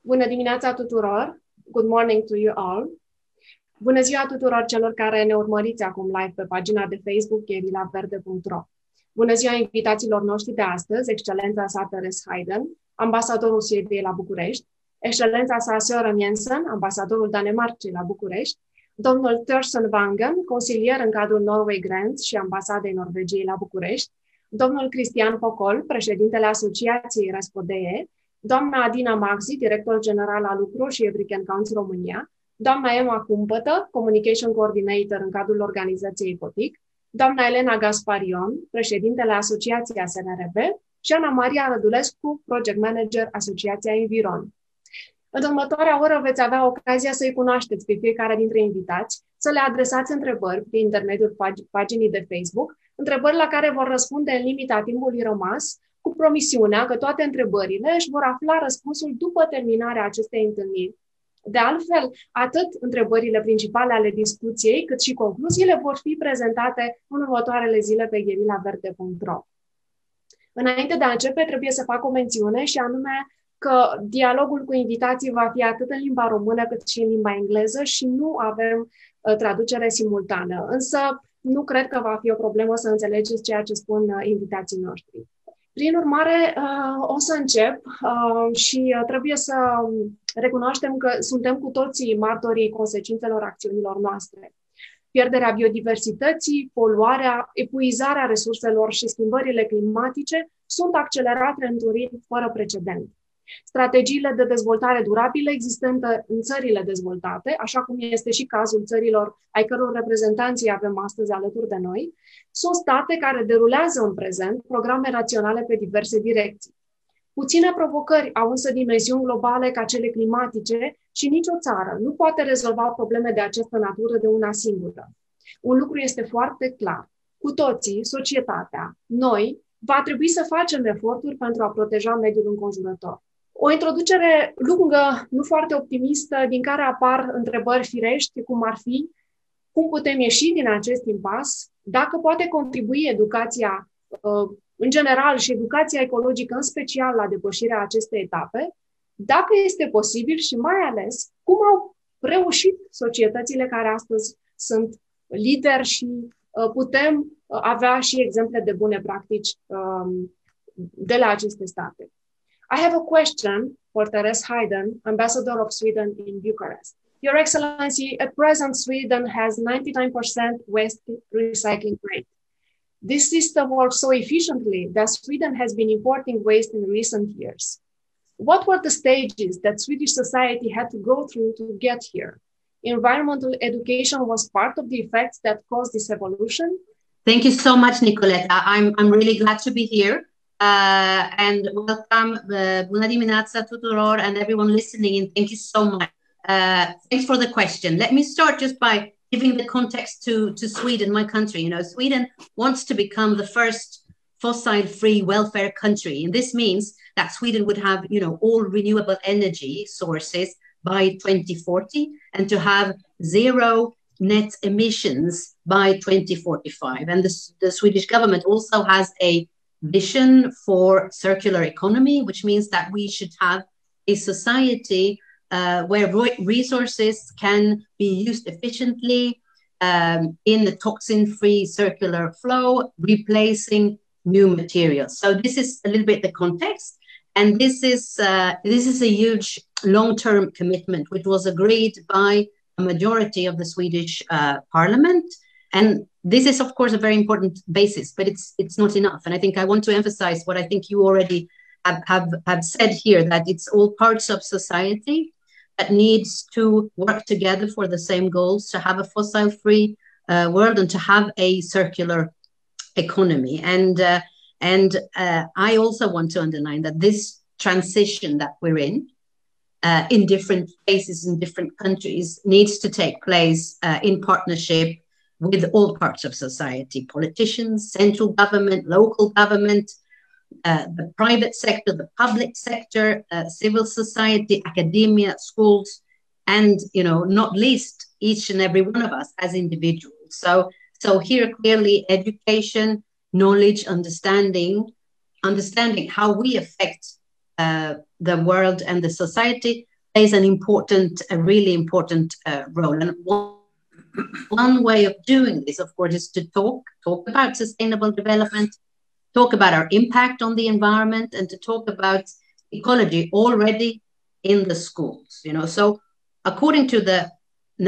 Bună dimineața tuturor! Good morning to you all! Bună ziua tuturor celor care ne urmăriți acum live pe pagina de Facebook gherilaverde.ro Bună ziua invitațiilor noștri de astăzi, excelența sa Teres Hayden, ambasadorul Suediei la București, excelența sa Søren Jensen, ambasadorul Danemarcei la București, domnul Thorsten Wangen, consilier în cadrul Norway Grants și ambasadei Norvegiei la București, domnul Cristian Pocol, președintele Asociației Respodee, doamna Adina Maxi, director general al Lucru și Ebrican Council România, doamna Emma Cumpătă, Communication Coordinator în cadrul organizației Cotic, doamna Elena Gasparion, președintele Asociației SNRB și Ana Maria Rădulescu, Project Manager Asociația Environ. În următoarea oră veți avea ocazia să-i cunoașteți pe fiecare dintre invitați, să le adresați întrebări prin intermediul pag- paginii de Facebook, întrebări la care vor răspunde în limita timpului rămas, cu promisiunea că toate întrebările își vor afla răspunsul după terminarea acestei întâlniri. De altfel, atât întrebările principale ale discuției, cât și concluziile vor fi prezentate în următoarele zile pe gherilaverde.ro. Înainte de a începe, trebuie să fac o mențiune și anume că dialogul cu invitații va fi atât în limba română cât și în limba engleză și nu avem uh, traducere simultană. Însă nu cred că va fi o problemă să înțelegeți ceea ce spun uh, invitații noștri. Prin urmare, uh, o să încep uh, și uh, trebuie să recunoaștem că suntem cu toții martorii consecințelor acțiunilor noastre. Pierderea biodiversității, poluarea, epuizarea resurselor și schimbările climatice sunt accelerate într-un ritm fără precedent. Strategiile de dezvoltare durabilă existente în țările dezvoltate, așa cum este și cazul țărilor ai căror reprezentanții avem astăzi alături de noi, sunt state care derulează în prezent programe raționale pe diverse direcții. Puține provocări au însă dimensiuni globale ca cele climatice și nicio țară nu poate rezolva probleme de această natură de una singură. Un lucru este foarte clar. Cu toții, societatea, noi, va trebui să facem eforturi pentru a proteja mediul înconjurător. O introducere lungă, nu foarte optimistă, din care apar întrebări firești, cum ar fi cum putem ieși din acest impas, dacă poate contribui educația uh, în general și educația ecologică în special la depășirea acestei etape, dacă este posibil și mai ales cum au reușit societățile care astăzi sunt lideri și uh, putem uh, avea și exemple de bune practici um, de la aceste state. I have a question for Therese Hayden, Ambassador of Sweden in Bucharest. Your Excellency, at present, Sweden has 99% waste recycling rate. This system works so efficiently that Sweden has been importing waste in recent years. What were the stages that Swedish society had to go through to get here? Environmental education was part of the effects that caused this evolution. Thank you so much, Nicoletta. I'm, I'm really glad to be here. Uh, and welcome, uh, bună dimineața tuturor and everyone listening and thank you so much. Uh, thanks for the question. Let me start just by giving the context to, to Sweden, my country. You know, Sweden wants to become the first fossil-free welfare country. And this means that Sweden would have, you know, all renewable energy sources by 2040 and to have zero net emissions by 2045. And the, the Swedish government also has a vision for circular economy, which means that we should have a society uh, where resources can be used efficiently um, in the toxin-free circular flow, replacing new materials. So this is a little bit the context, and this is uh, this is a huge long-term commitment, which was agreed by a majority of the Swedish uh, Parliament. And this is of course a very important basis but it's it's not enough. And i think i want to emphasize what i think you already have, have, have said here that it's all parts of society that needs to work together for the same goals to have a fossil free uh, world and to have a circular economy. And uh, and uh, i also want to underline that this transition that we're in uh, in different places in different countries needs to take place uh, in partnership with all parts of society politicians, central government, local government, uh, the private sector, the public sector, uh, civil society, academia, schools, and you know, not least each and every one of us as individuals. So, so here clearly education, knowledge, understanding, understanding how we affect uh, the world and the society plays an important, a really important uh, role. And one, one way of doing this, of course, is to talk, talk about sustainable development, talk about our impact on the environment, and to talk about ecology already in the schools. You know, so according to the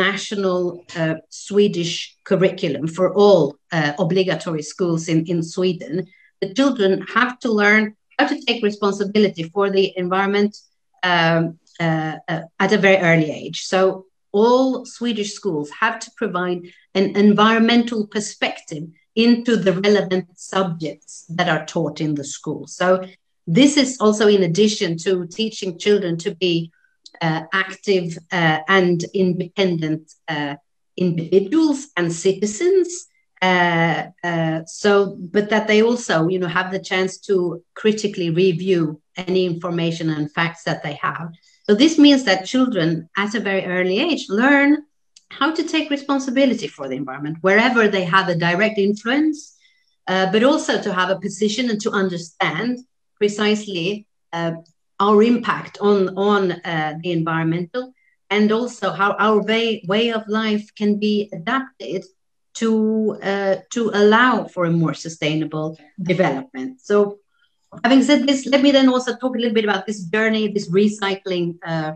national uh, Swedish curriculum for all uh, obligatory schools in, in Sweden, the children have to learn how to take responsibility for the environment um, uh, uh, at a very early age. So all Swedish schools have to provide an environmental perspective into the relevant subjects that are taught in the school. So this is also in addition to teaching children to be uh, active uh, and independent uh, individuals and citizens. Uh, uh, so, but that they also, you know, have the chance to critically review any information and facts that they have. So this means that children at a very early age learn how to take responsibility for the environment wherever they have a direct influence, uh, but also to have a position and to understand precisely uh, our impact on on uh, the environmental and also how our way, way of life can be adapted to uh, to allow for a more sustainable development. So having said this, let me then also talk a little bit about this journey, this recycling uh,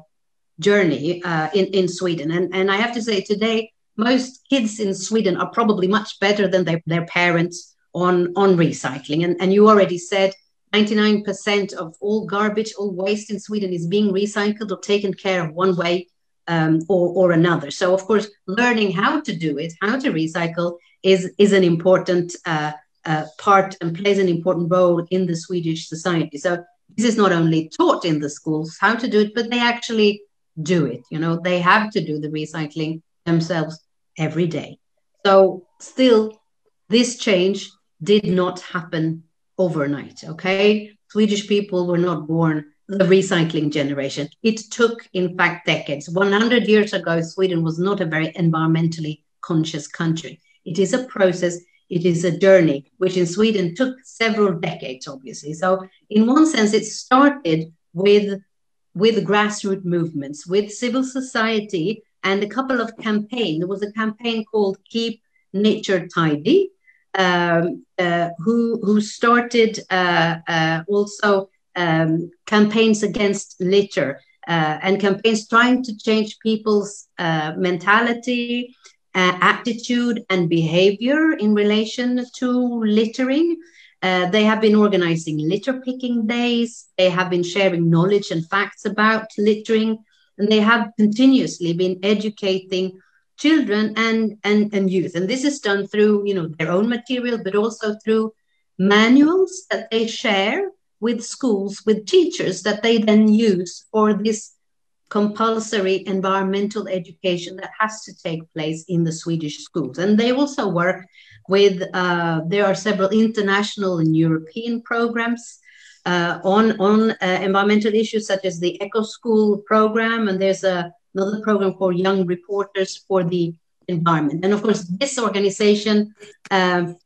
journey uh, in, in Sweden. And, and I have to say, today, most kids in Sweden are probably much better than their, their parents on, on recycling. And, and you already said 99% of all garbage, all waste in Sweden is being recycled or taken care of one way um, or, or another. So, of course, learning how to do it, how to recycle, is, is an important uh, uh, part and plays an important role in the Swedish society. So this is not only taught in the schools how to do it, but they actually do it. You know, they have to do the recycling themselves every day. So still, this change did not happen overnight. Okay, Swedish people were not born the recycling generation. It took, in fact, decades. 100 years ago, Sweden was not a very environmentally conscious country. It is a process it is a journey, which in Sweden took several decades, obviously. So, in one sense, it started with, with grassroots movements, with civil society, and a couple of campaigns. There was a campaign called Keep Nature Tidy, um, uh, who, who started uh, uh, also um, campaigns against litter uh, and campaigns trying to change people's uh, mentality uh, attitude and behavior in relation to littering. Uh, they have been organizing litter picking days. They have been sharing knowledge and facts about littering. And they have continuously been educating children and, and, and youth. And this is done through you know, their own material, but also through manuals that they share with schools, with teachers that they then use for this compulsory environmental education that has to take place in the Swedish schools. And they also work with, uh, there are several international and European programs uh, on, on uh, environmental issues, such as the Eco School program. And there's a, another program for young reporters for the environment. And of course, this organization, um,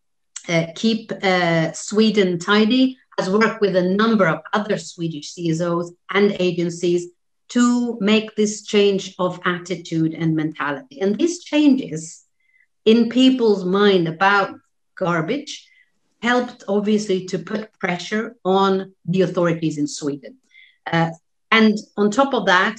uh, Keep uh, Sweden Tidy, has worked with a number of other Swedish CSOs and agencies to make this change of attitude and mentality. And these changes in people's mind about garbage helped obviously to put pressure on the authorities in Sweden. Uh, and on top of that,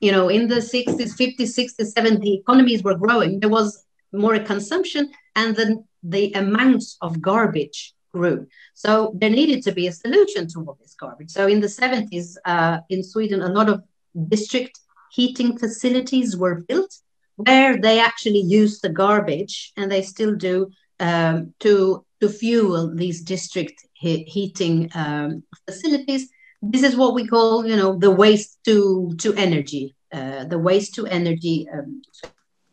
you know, in the 60s, 50s, 60s, 70s, economies were growing. There was more consumption, and then the amounts of garbage grew. So there needed to be a solution to all this garbage. So in the 70s uh, in Sweden, a lot of district heating facilities were built where they actually use the garbage, and they still do, um, to, to fuel these district he- heating um, facilities. This is what we call, you know, the waste to, to energy, uh, the waste to energy um,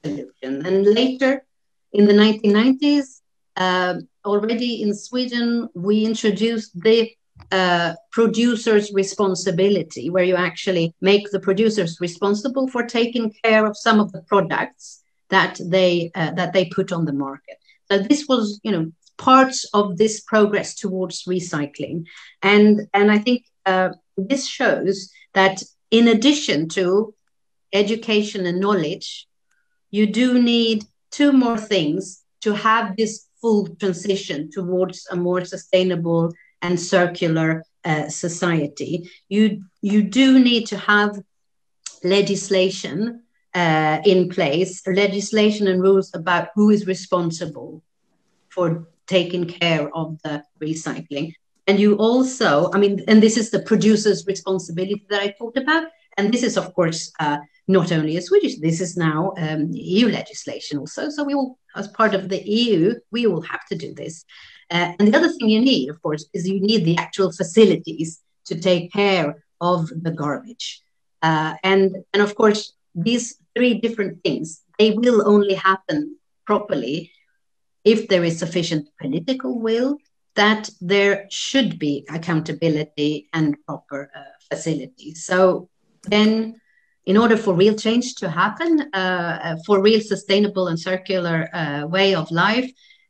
solution. And later in the 1990s, uh, already in Sweden, we introduced the producer's responsibility, where you actually make the producers responsible for taking care of some of the products that they uh, that they put on the market. So this was, you know, parts of this progress towards recycling, and and I think uh, this shows that in addition to education and knowledge, you do need two more things to have this full transition towards a more sustainable and circular uh, society. You, you do need to have legislation uh, in place, legislation and rules about who is responsible for taking care of the recycling. And you also, I mean, and this is the producer's responsibility that I talked about. And this is, of course, uh, not only a Swedish, this is now um, EU legislation also. So we will, as part of the EU, we will have to do this. Uh, and the other thing you need, of course, is you need the actual facilities to take care of the garbage. Uh, and, and of course, these three different things, they will only happen properly if there is sufficient political will that there should be accountability and proper uh, facilities. So then, in order for real change to happen, uh, uh, for real sustainable and circular uh, way of life,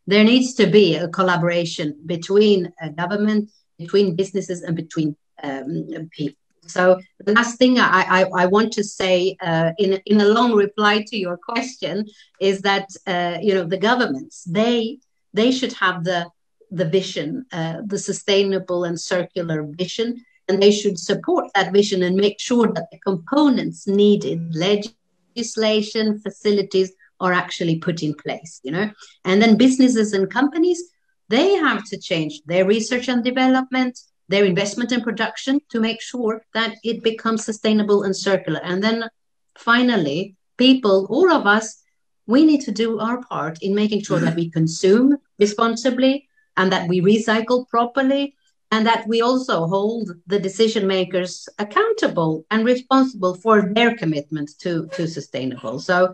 there needs to be a collaboration between government, between businesses, and between um, people. So the last thing I, I, I want to say uh, in, in a long reply to your question is that uh, you know the governments they they should have the the vision, uh, the sustainable and circular vision, and they should support that vision and make sure that the components needed, legislation, facilities, are actually put in place. You know, and then businesses and companies they have to change their research and development, their investment and production to make sure that it becomes sustainable and circular. And then finally, people, all of us, we need to do our part in making sure that we mm-hmm. consume responsibly, and that we recycle properly and that we also hold the decision makers accountable and responsible for their commitment to, to sustainable. So,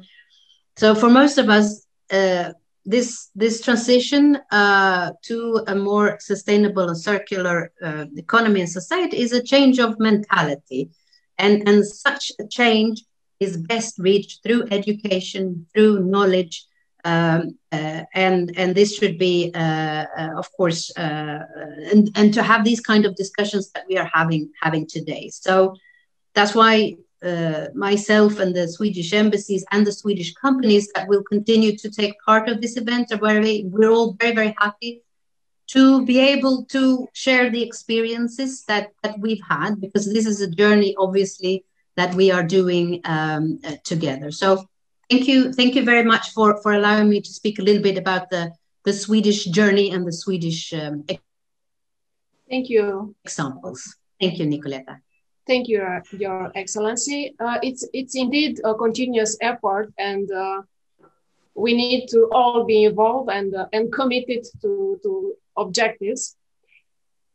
so for most of us, uh, this this transition uh, to a more sustainable and circular uh, economy and society is a change of mentality, and and such a change is best reached through education, through knowledge, um, uh, and and this should be, uh, uh, of course, uh, and and to have these kind of discussions that we are having having today. So that's why uh, myself and the Swedish embassies and the Swedish companies that will continue to take part of this event are very we're all very very happy to be able to share the experiences that that we've had because this is a journey obviously that we are doing um, uh, together. So Thank you. Thank you very much for, for allowing me to speak a little bit about the, the Swedish journey and the Swedish um, Thank you. examples. Thank you, Nicoleta. Thank you, Your Excellency. Uh, it's, it's indeed a continuous effort and uh, we need to all be involved and, uh, and committed to, to objectives.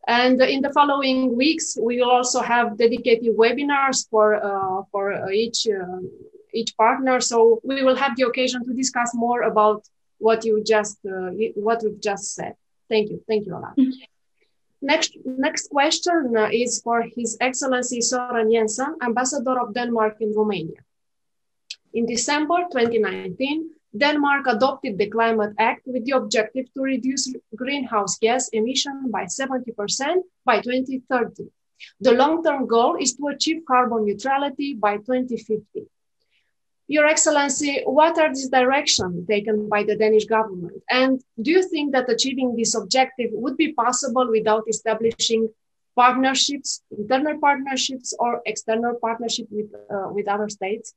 And in the following weeks, we will also have dedicated webinars for, uh, for each um, each partner. So we will have the occasion to discuss more about what you just uh, what we've just said. Thank you, thank you a lot. Next, next question uh, is for His Excellency Soren Jensen, Ambassador of Denmark in Romania. In December 2019, Denmark adopted the Climate Act with the objective to reduce greenhouse gas emission by 70% by 2030. The long-term goal is to achieve carbon neutrality by 2050. Your Excellency, what are these directions taken by the Danish government? And do you think that achieving this objective would be possible without establishing partnerships, internal partnerships, or external partnership with uh, with other states?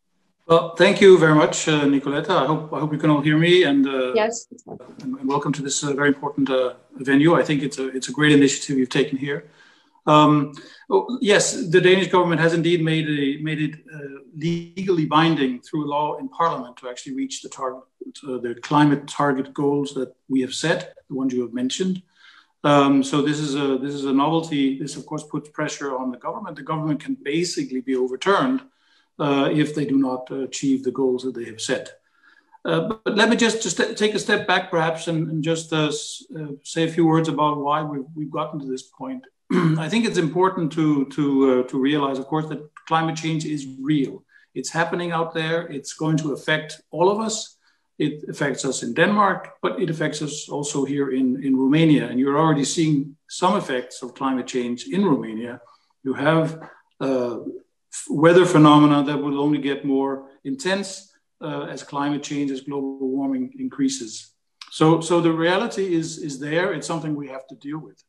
Well, thank you very much, uh, Nicoleta. I hope I hope you can all hear me. And uh, yes, and welcome to this uh, very important uh, venue. I think it's a it's a great initiative you've taken here. Um, yes, the Danish government has indeed made, a, made it uh, legally binding through law in Parliament to actually reach the target, uh, the climate target goals that we have set, the ones you have mentioned. Um, so this is a this is a novelty. This of course puts pressure on the government. The government can basically be overturned uh, if they do not achieve the goals that they have set. Uh, but let me just, just take a step back, perhaps, and, and just uh, uh, say a few words about why we've, we've gotten to this point. I think it's important to to uh, to realize, of course, that climate change is real. It's happening out there. It's going to affect all of us. It affects us in Denmark, but it affects us also here in, in Romania. And you're already seeing some effects of climate change in Romania. You have uh, weather phenomena that will only get more intense uh, as climate change, as global warming increases. So, so the reality is, is there. It's something we have to deal with.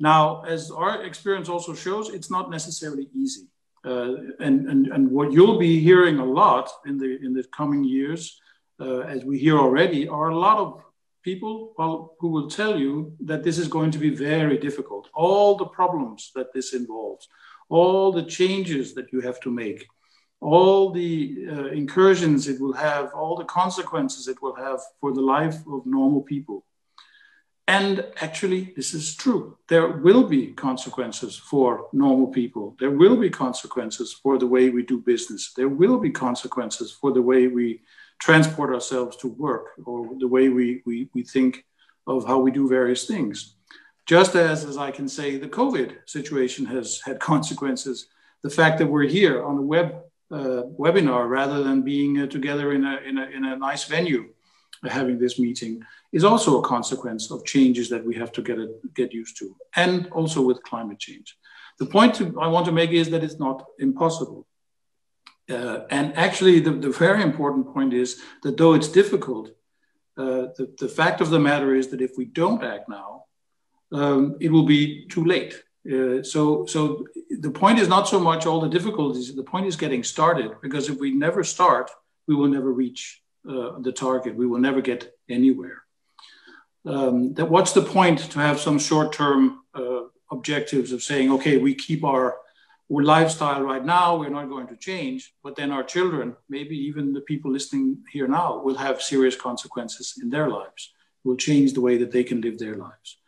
Now, as our experience also shows, it's not necessarily easy. Uh, and, and, and what you'll be hearing a lot in the, in the coming years, uh, as we hear already, are a lot of people who will tell you that this is going to be very difficult. All the problems that this involves, all the changes that you have to make, all the uh, incursions it will have, all the consequences it will have for the life of normal people. And actually, this is true. There will be consequences for normal people. There will be consequences for the way we do business. There will be consequences for the way we transport ourselves to work or the way we, we, we think of how we do various things. Just as, as I can say, the COVID situation has had consequences. The fact that we're here on a web uh, webinar rather than being uh, together in a, in, a, in a nice venue having this meeting is also a consequence of changes that we have to get, it, get used to, and also with climate change. The point to, I want to make is that it's not impossible. Uh, and actually, the, the, very important point is that though it's difficult, uh, the, the fact of the matter is that if we don't act now, um, it will be too late. Uh, so, so the point is not so much all the difficulties. The point is getting started because if we never start, we will never reach uh, the target. We will never get anywhere. Um, that what's the point to have some short-term uh, objectives of saying, okay, we keep our lifestyle right now, we're not going to change, but then our children, maybe even the people listening here now, will have serious consequences in their lives. Will change the way that they can live their lives.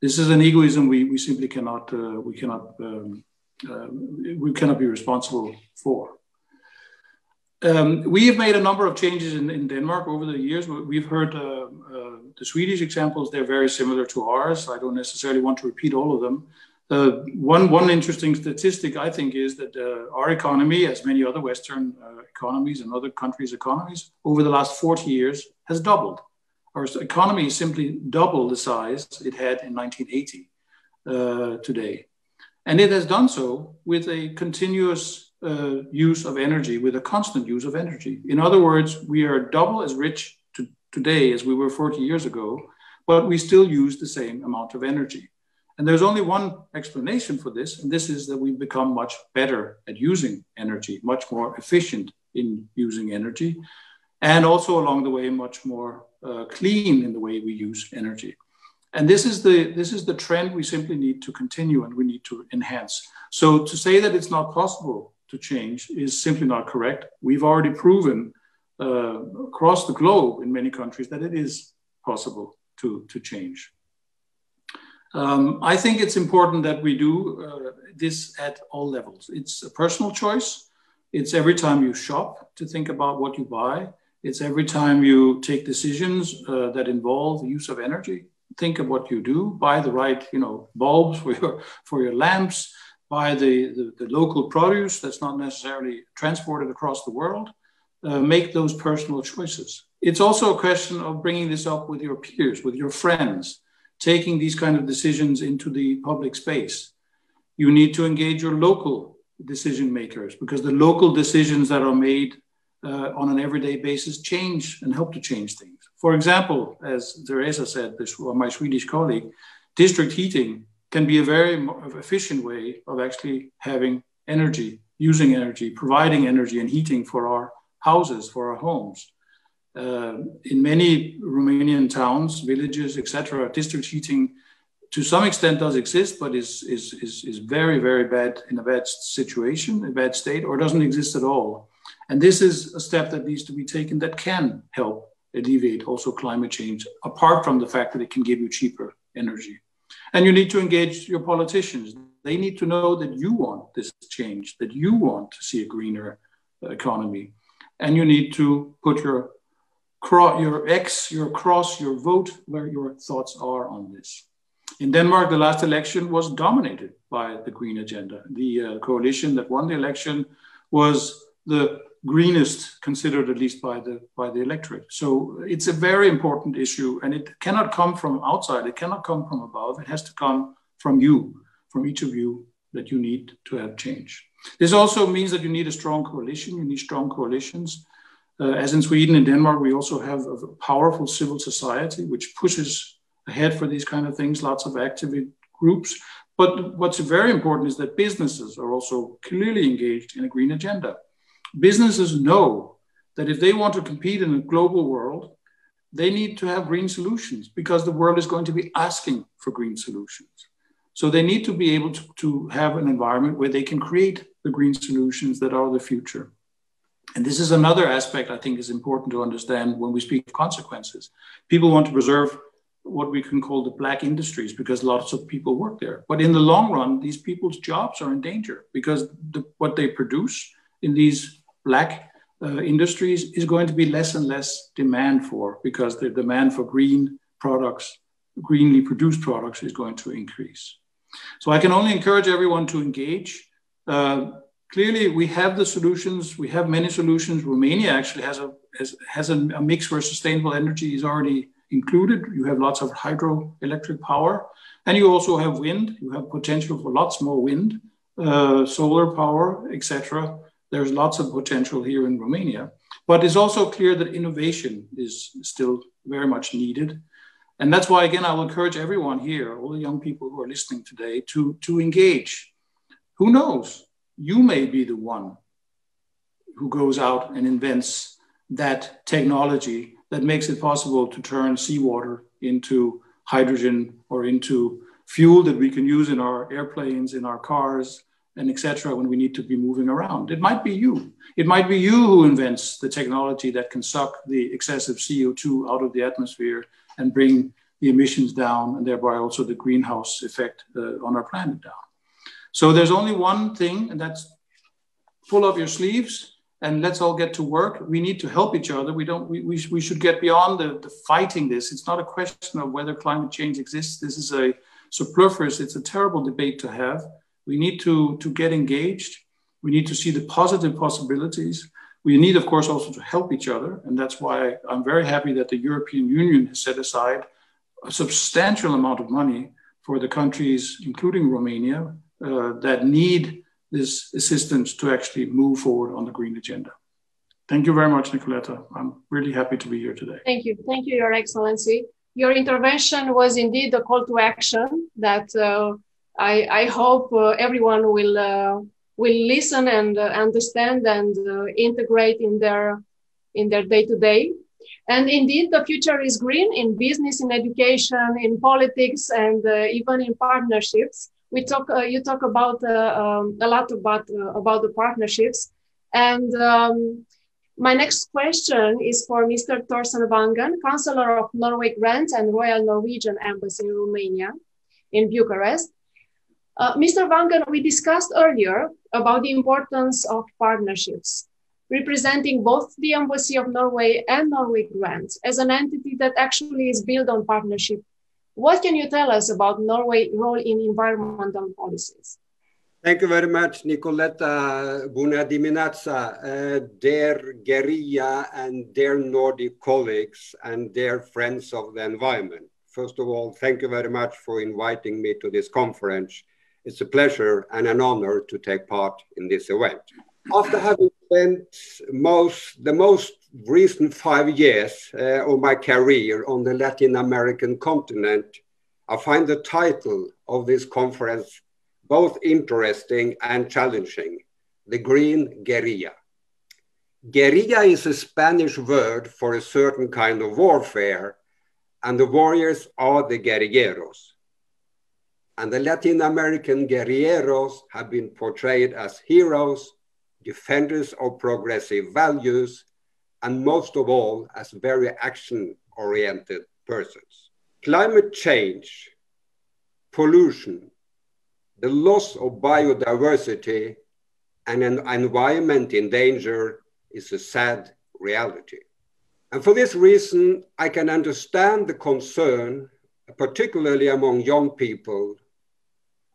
This is an egoism we, we simply cannot uh, we cannot um, uh, we cannot be responsible for. Um, we have made a number of changes in, in Denmark over the years. We've heard uh, uh the Swedish examples; they're very similar to ours. I don't necessarily want to repeat all of them. Uh, one, one interesting statistic, I think, is that uh, our economy, as many other Western uh, economies and other countries' economies, over the last 40 years has doubled. Our economy is simply double the size it had in 1980 uh, today. And it has done so with a continuous uh, use of energy, with a constant use of energy. In other words, we are double as rich to today as we were 40 years ago, but we still use the same amount of energy. And there's only one explanation for this, and this is that we've become much better at using energy, much more efficient in using energy, and also along the way, much more uh, clean in the way we use energy. And this is the this is the trend we simply need to continue and we need to enhance. So to say that it's not possible to change is simply not correct. We've already proven uh, across the globe in many countries that it is possible to, to change. Um, I think it's important that we do uh, this at all levels. It's a personal choice. It's every time you shop to think about what you buy. It's every time you take decisions uh, that involve the use of energy. Think of what you do. Buy the right, you know, bulbs for your for your lamps. Buy the, the, the local produce that's not necessarily transported across the world. Uh, make those personal choices. It's also a question of bringing this up with your peers, with your friends taking these kind of decisions into the public space. You need to engage your local decision makers because the local decisions that are made uh, on an everyday basis change and help to change things. For example, as Teresa said, this my Swedish colleague, district heating can be a very efficient way of actually having energy, using energy, providing energy and heating for our houses, for our homes. Uh, in many Romanian towns, villages, etc., district heating to some extent does exist, but is, is, is, is very, very bad in a bad situation, a bad state, or doesn't exist at all. And this is a step that needs to be taken that can help alleviate also climate change, apart from the fact that it can give you cheaper energy. And you need to engage your politicians. They need to know that you want this change, that you want to see a greener economy. And you need to put your your X, your cross, your vote, where your thoughts are on this. In Denmark, the last election was dominated by the Green agenda. The uh, coalition that won the election was the greenest considered at least by the by the electorate so it's a very important issue and it cannot come from outside it cannot come from above it has to come from you from each of you that you need to have change This also means that you need a strong coalition, you need strong coalitions. Uh, as in Sweden and Denmark, we also have a powerful civil society which pushes ahead for these kind of things, lots of activist groups. But what's very important is that businesses are also clearly engaged in a green agenda. Businesses know that if they want to compete in a global world, they need to have green solutions because the world is going to be asking for green solutions. So they need to be able to, to have an environment where they can create the green solutions that are the future. And this is another aspect I think is important to understand when we speak of consequences. People want to preserve what we can call the black industries because lots of people work there. But in the long run, these people's jobs are in danger because the, what they produce in these black uh, industries is going to be less and less demand for because the demand for green products, greenly produced products, is going to increase. So I can only encourage everyone to engage. Uh, clearly, we have the solutions. We have many solutions. Romania actually has a has, has a, mix where sustainable energy is already included. You have lots of hydroelectric power, and you also have wind. You have potential for lots more wind, uh, solar power, etc. There's lots of potential here in Romania, but it's also clear that innovation is still very much needed. And that's why, again, I will encourage everyone here, all the young people who are listening today, to, to engage. Who knows? You may be the one who goes out and invents that technology that makes it possible to turn seawater into hydrogen or into fuel that we can use in our airplanes, in our cars, and etc. when we need to be moving around. It might be you. It might be you who invents the technology that can suck the excessive CO2 out of the atmosphere and bring the emissions down and thereby also the greenhouse effect uh, on our planet down. So there's only one thing, and that's pull up your sleeves and let's all get to work. We need to help each other. We don't. We, we, we should get beyond the, the fighting this. It's not a question of whether climate change exists. This is a superfluous. It's a terrible debate to have. We need to to get engaged. We need to see the positive possibilities. We need, of course, also to help each other, and that's why I'm very happy that the European Union has set aside a substantial amount of money for the countries, including Romania, uh, that need this assistance to actually move forward on the green agenda. Thank you very much, Nicoletta. I'm really happy to be here today. Thank you. Thank you, Your Excellency. Your intervention was indeed a call to action that uh, I, I, hope uh, everyone will, uh, will listen and uh, understand and integrate in their, in their day to day. And indeed, the future is green in business, in education, in politics, and even in partnerships we talk you talk about um, a lot about about the partnerships and um, my next question is for Mr. Thorsten Wangen, Counselor of Norway Grants and Royal Norwegian Embassy in Romania, in Bucharest. Uh, Mr. Wangen, we discussed earlier about the importance of partnerships, representing both the Embassy of Norway and Norway Grants as an entity that actually is built on partnership what can you tell us about Norway's role in environmental policies? Thank you very much, Nicoletta Bună dimineața. Uh, dear Geria and dear Nordic colleagues and dear friends of the environment. First of all, thank you very much for inviting me to this conference. It's a pleasure and an honor to take part in this event. After having spent most the most recent five years uh, of my career on the Latin American continent, I find the title of this conference both interesting and challenging the Green Guerrilla. Guerrilla is a Spanish word for a certain kind of warfare, and the warriors are the guerrilleros. And the Latin American guerrilleros have been portrayed as heroes defenders of progressive values, and most of all, as very action oriented persons. Climate change, pollution, the loss of biodiversity, and an environment in danger is a sad reality. And for this reason, I can understand the concern, particularly among young people,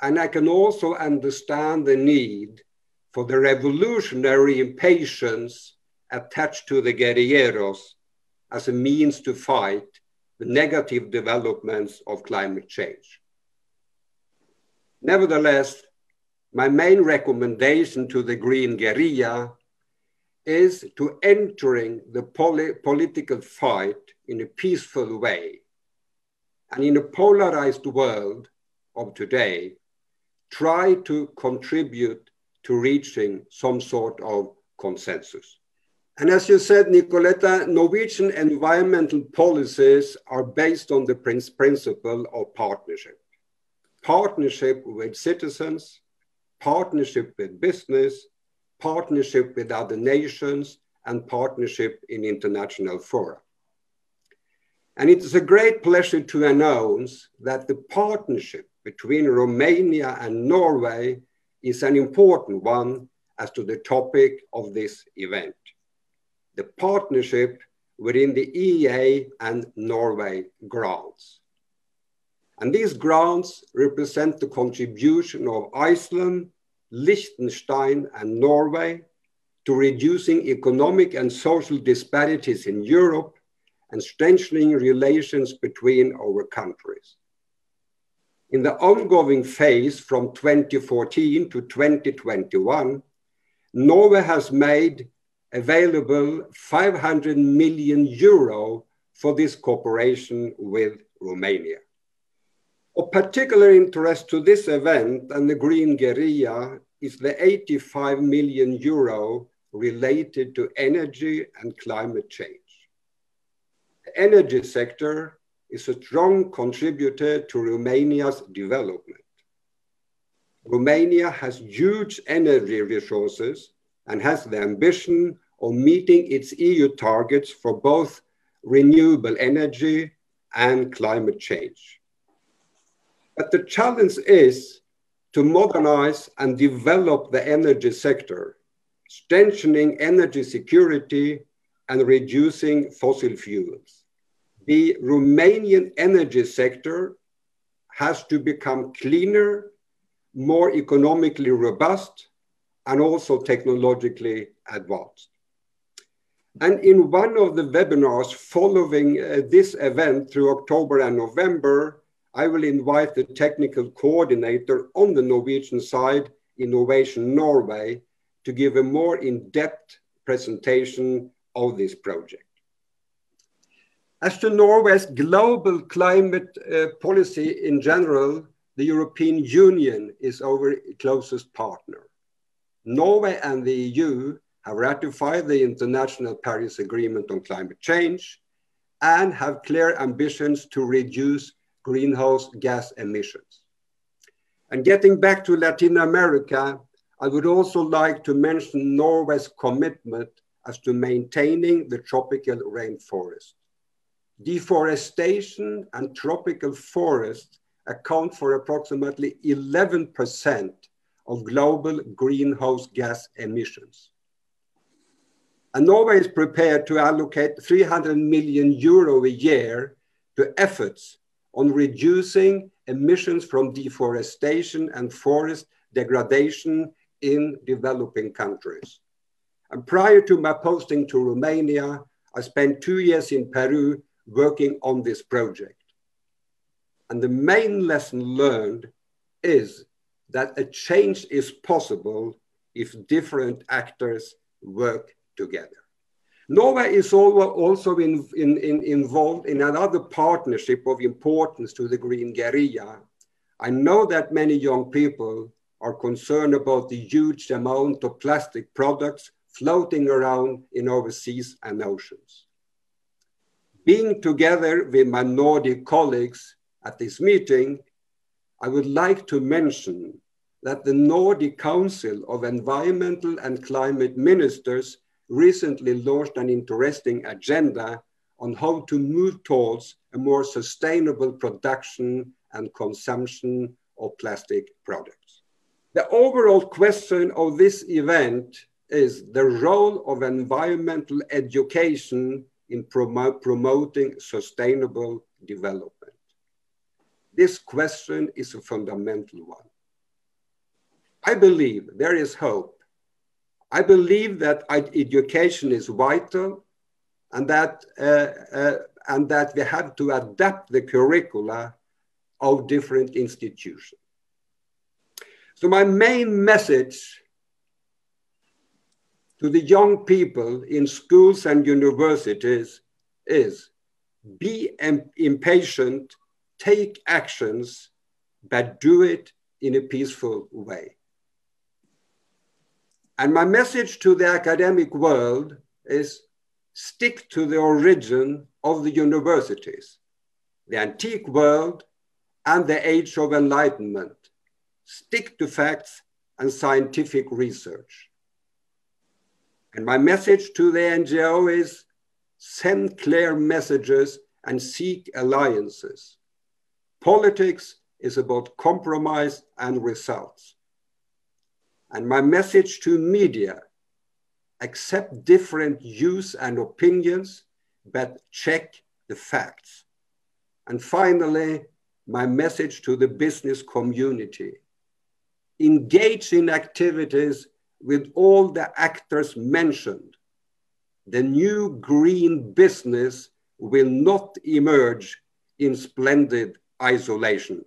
and I can also understand the need for the revolutionary impatience attached to the guerrilleros as a means to fight the negative developments of climate change. Nevertheless, my main recommendation to the Green Guerilla is to entering the poli political fight in a peaceful way. And in a polarized world of today, try to contribute to reaching some sort of consensus. And as you said, Nicoletta, Norwegian environmental policies are based on the principle of partnership. Partnership with citizens, partnership with business, partnership with other nations, and partnership in international fora. And it is a great pleasure to announce that the partnership between Romania and Norway is an important one as to the topic of this event. The partnership within the EEA and Norway grants. And these grants represent the contribution of Iceland, Liechtenstein, and Norway to reducing economic and social disparities in Europe and strengthening relations between our countries. In the ongoing phase from 2014 to 2021, Norway has made available 500 million euro for this cooperation with Romania. Of particular interest to this event and the Green Guerilla is the 85 million euro related to energy and climate change. The energy sector is a strong contributor to Romania's development. Romania has huge energy resources and has the ambition of meeting its EU targets for both renewable energy and climate change. But the challenge is to modernize and develop the energy sector, strengthening energy security and reducing fossil fuels. The Romanian energy sector has to become cleaner, more economically robust, and also technologically advanced. And in one of the webinars following uh, this event through October and November, I will invite the technical coordinator on the Norwegian side, Innovation Norway, to give a more in-depth presentation of this project. As to Norway's global climate uh, policy in general, the European Union is our closest partner. Norway and the EU have ratified the International Paris Agreement on Climate Change and have clear ambitions to reduce greenhouse gas emissions. And getting back to Latin America, I would also like to mention Norway's commitment as to maintaining the tropical rainforest. Deforestation and tropical forests account for approximately 11% of global greenhouse gas emissions. And Norway is prepared to allocate 300 million euro a year to efforts on reducing emissions from deforestation and forest degradation in developing countries. And prior to my posting to Romania, I spent two years in Peru working on this project. And the main lesson learned is that a change is possible if different actors work together. Norway is also in, in, in involved in another partnership of importance to the Green Guerrilla. I know that many young people are concerned about the huge amount of plastic products floating around in overseas and oceans. Being together with my Nordic colleagues at this meeting, I would like to mention that the Nordic Council of Environmental and Climate Ministers recently launched an interesting agenda on how to move towards a more sustainable production and consumption of plastic products. The overall question of this event is the role of environmental education in prom promoting sustainable development. This question is a fundamental one. I believe there is hope I believe that education is vital and that, uh, uh, and that we have to adapt the curricula of different institutions. So my main message to the young people in schools and universities is be impatient, take actions, but do it in a peaceful way. And my message to the academic world is stick to the origin of the universities, the antique world and the age of enlightenment. Stick to facts and scientific research. And my message to the NGO is send clear messages and seek alliances. Politics is about compromise and results. And my message to media, accept different views and opinions, but check the facts. And finally, my message to the business community, engage in activities with all the actors mentioned. The new green business will not emerge in splendid isolation.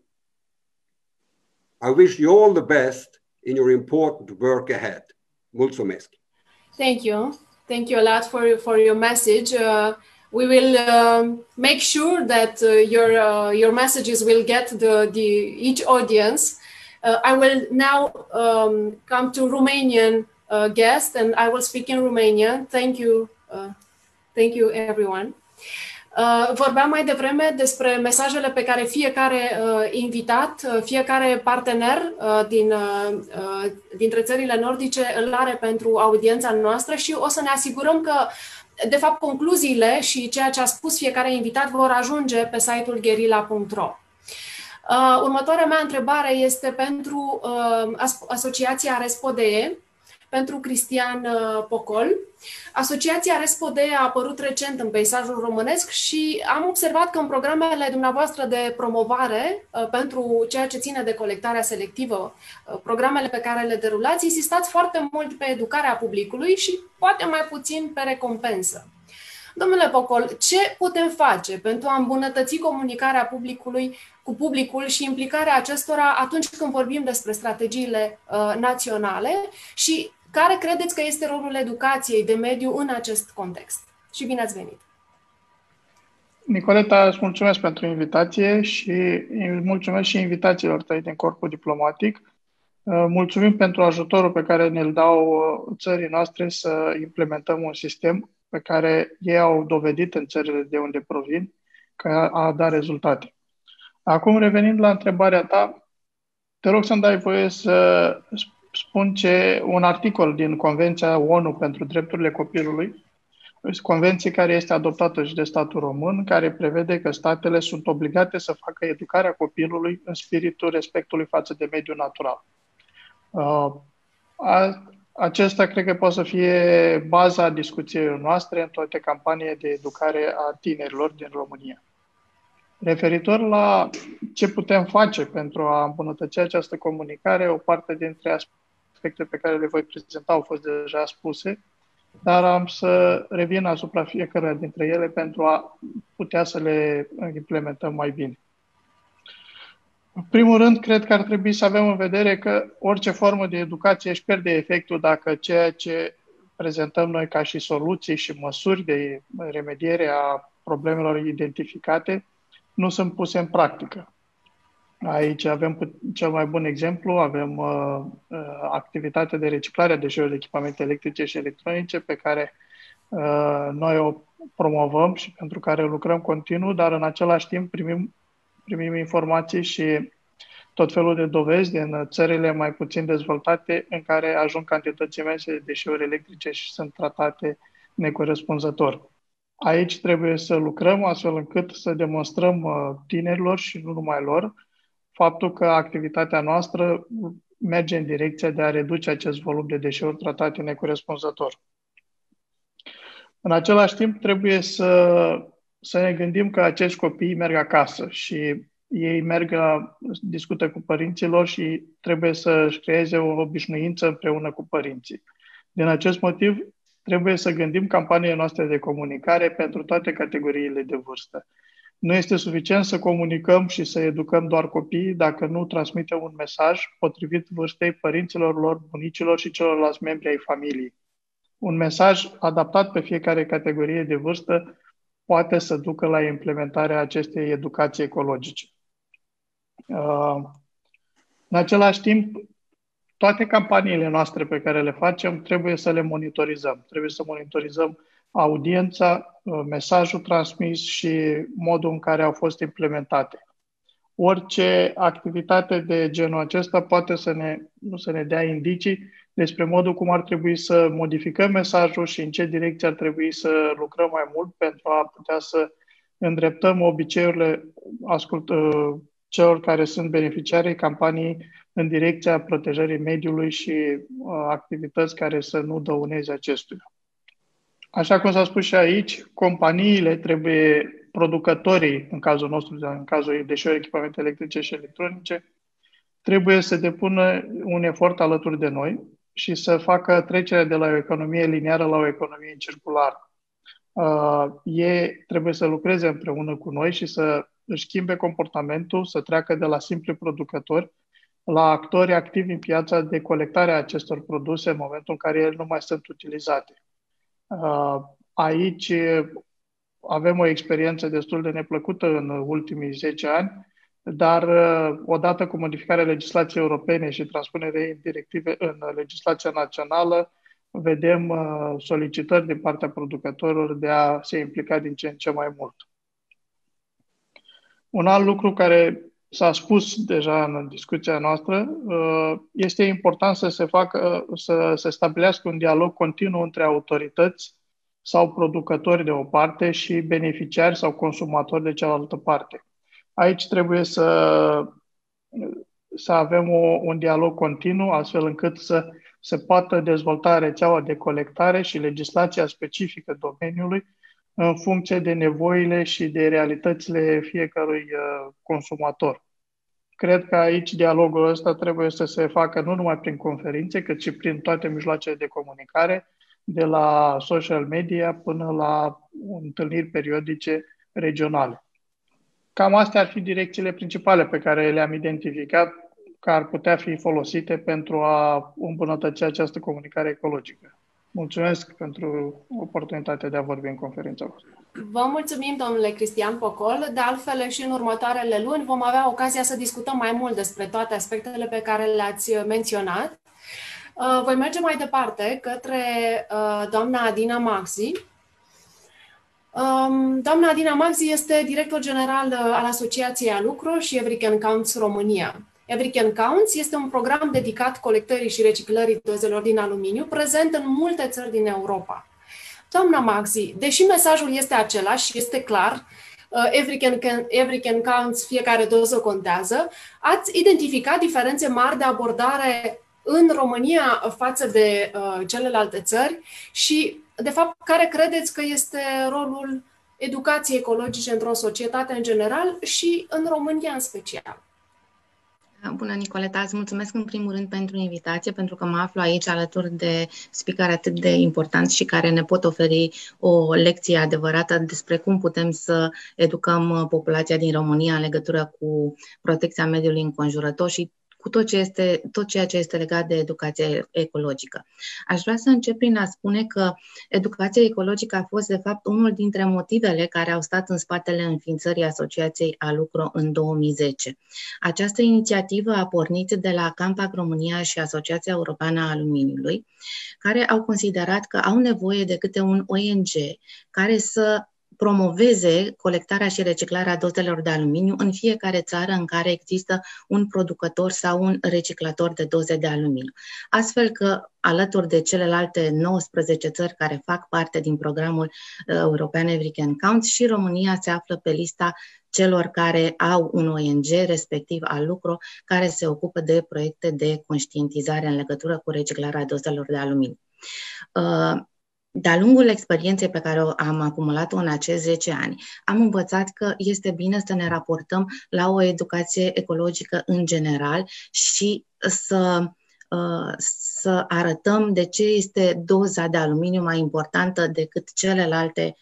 I wish you all the best in your important work ahead. Mulțumesc. Thank you. Thank you a lot for, for your message. Uh, we will uh, make sure that uh, your, uh, your messages will get the, the, each audience. Uh, I will now um, come to Romanian uh, guest and I will speak in Romanian. Thank you. thank you, everyone. Uh, vorbeam mai devreme despre mesajele pe care fiecare uh, invitat, uh, fiecare partener uh, din, uh, uh, dintre țările nordice îl are pentru audiența noastră și o să ne asigurăm că, de fapt, concluziile și ceea ce a spus fiecare invitat vor ajunge pe site-ul gherila.ro. Uh, următoarea mea întrebare este pentru uh, Asociația Respodee, pentru Cristian uh, Pocol. Asociația Respode a apărut recent în peisajul românesc și am observat că în programele dumneavoastră de promovare uh, pentru ceea ce ține de colectarea selectivă, uh, programele pe care le derulați, insistați foarte mult pe educarea publicului și poate mai puțin pe recompensă. Domnule Pocol, ce putem face pentru a îmbunătăți comunicarea publicului cu publicul și implicarea acestora atunci când vorbim despre strategiile uh, naționale și care credeți că este rolul educației de mediu în acest context? Și bine ați venit! Nicoleta, îți mulțumesc pentru invitație și mulțumesc și invitațiilor tăi din corpul diplomatic. Uh, mulțumim pentru ajutorul pe care ne-l dau uh, țării noastre să implementăm un sistem pe care ei au dovedit în țările de unde provin că a dat rezultate. Acum, revenind la întrebarea ta, te rog să-mi dai voie să spun ce un articol din Convenția ONU pentru Drepturile Copilului, convenție care este adoptată și de statul român, care prevede că statele sunt obligate să facă educarea copilului în spiritul respectului față de mediul natural. Uh, acesta cred că poate să fie baza discuției noastre în toate campaniile de educare a tinerilor din România. Referitor la ce putem face pentru a îmbunătăți această comunicare, o parte dintre aspecte pe care le voi prezenta au fost deja spuse, dar am să revin asupra fiecare dintre ele pentru a putea să le implementăm mai bine. În primul rând, cred că ar trebui să avem în vedere că orice formă de educație își pierde efectul dacă ceea ce prezentăm noi ca și soluții și măsuri de remediere a problemelor identificate nu sunt puse în practică. Aici avem cel mai bun exemplu, avem uh, uh, activitatea de reciclare a deșeurilor de echipamente electrice și electronice pe care uh, noi o promovăm și pentru care lucrăm continuu, dar în același timp primim, primim informații și tot felul de dovezi din țările mai puțin dezvoltate în care ajung cantități imense de deșeuri electrice și sunt tratate necorespunzător. Aici trebuie să lucrăm astfel încât să demonstrăm uh, tinerilor și nu numai lor faptul că activitatea noastră merge în direcția de a reduce acest volum de deșeuri tratate necorespunzător. În același timp, trebuie să, să ne gândim că acești copii merg acasă și ei merg, la, discută cu părinților și trebuie să-și creeze o obișnuință împreună cu părinții. Din acest motiv, trebuie să gândim campaniile noastre de comunicare pentru toate categoriile de vârstă. Nu este suficient să comunicăm și să educăm doar copiii dacă nu transmitem un mesaj potrivit vârstei părinților lor, bunicilor și celorlalți membri ai familiei. Un mesaj adaptat pe fiecare categorie de vârstă poate să ducă la implementarea acestei educații ecologice. Uh, în același timp, toate campaniile noastre pe care le facem trebuie să le monitorizăm. Trebuie să monitorizăm audiența, uh, mesajul transmis și modul în care au fost implementate. Orice activitate de genul acesta poate să ne, să ne dea indicii despre modul cum ar trebui să modificăm mesajul și în ce direcție ar trebui să lucrăm mai mult pentru a putea să îndreptăm obiceiurile ascult, uh, celor care sunt beneficiarii campaniei în direcția protejării mediului și uh, activități care să nu dăuneze acestuia. Așa cum s-a spus și aici, companiile trebuie, producătorii, în cazul nostru, în cazul deșeuri, echipamente electrice și electronice, trebuie să depună un efort alături de noi și să facă trecerea de la o economie liniară la o economie circulară. Uh, ei trebuie să lucreze împreună cu noi și să își schimbe comportamentul, să treacă de la simpli producători la actori activi în piața de colectare a acestor produse în momentul în care ele nu mai sunt utilizate. Uh, aici avem o experiență destul de neplăcută în ultimii 10 ani, dar uh, odată cu modificarea legislației europene și transpunerea în directive în legislația națională, vedem uh, solicitări din partea producătorilor de a se implica din ce în ce mai mult. Un alt lucru care s-a spus deja în discuția noastră, uh, este important să se facă, să se stabilească un dialog continuu între autorități sau producători de o parte și beneficiari sau consumatori de cealaltă parte. Aici trebuie să, să avem o, un dialog continuu, astfel încât să se poată dezvolta rețeaua de colectare și legislația specifică domeniului în funcție de nevoile și de realitățile fiecărui uh, consumator. Cred că aici dialogul ăsta trebuie să se facă nu numai prin conferințe, cât și prin toate mijloacele de comunicare, de la social media până la întâlniri periodice regionale. Cam astea ar fi direcțiile principale pe care le-am identificat că ar putea fi folosite pentru a îmbunătăți această comunicare ecologică. Mulțumesc pentru oportunitatea de a vorbi în conferința voastră. Vă mulțumim, domnule Cristian Pocol. De altfel, și în următoarele luni vom avea ocazia să discutăm mai mult despre toate aspectele pe care le-ați menționat. Uh, voi merge mai departe către uh, doamna Adina Maxi. Um, doamna Adina Maxi este director general uh, al Asociației Alucro și Everycan Counts România. Everycan Counts este un program dedicat colectării și reciclării dozelor din aluminiu, prezent în multe țări din Europa. Doamna Maxi, deși mesajul este același și este clar, uh, every, can, every can counts, fiecare doză contează, ați identificat diferențe mari de abordare în România față de uh, celelalte țări și, de fapt, care credeți că este rolul educației ecologice într-o societate în general și în România în special? Bună, Nicoleta, îți mulțumesc în primul rând pentru invitație, pentru că mă aflu aici alături de speaker atât de important și care ne pot oferi o lecție adevărată despre cum putem să educăm populația din România în legătură cu protecția mediului înconjurător și cu tot, ce este, tot ceea ce este legat de educația ecologică. Aș vrea să încep prin a spune că educația ecologică a fost, de fapt, unul dintre motivele care au stat în spatele înființării Asociației Alucro în 2010. Această inițiativă a pornit de la Campac România și Asociația Europeană a Aluminiului, care au considerat că au nevoie de câte un ONG care să promoveze colectarea și reciclarea dozelor de aluminiu în fiecare țară în care există un producător sau un reciclator de doze de aluminiu. Astfel că, alături de celelalte 19 țări care fac parte din programul uh, european Every Can Count, și România se află pe lista celor care au un ONG, respectiv al lucru, care se ocupă de proiecte de conștientizare în legătură cu reciclarea dozelor de aluminiu. Uh, de-a lungul experienței pe care am acumulat-o în acești 10 ani, am învățat că este bine să ne raportăm la o educație ecologică în general și să, uh, să arătăm de ce este doza de aluminiu mai importantă decât celelalte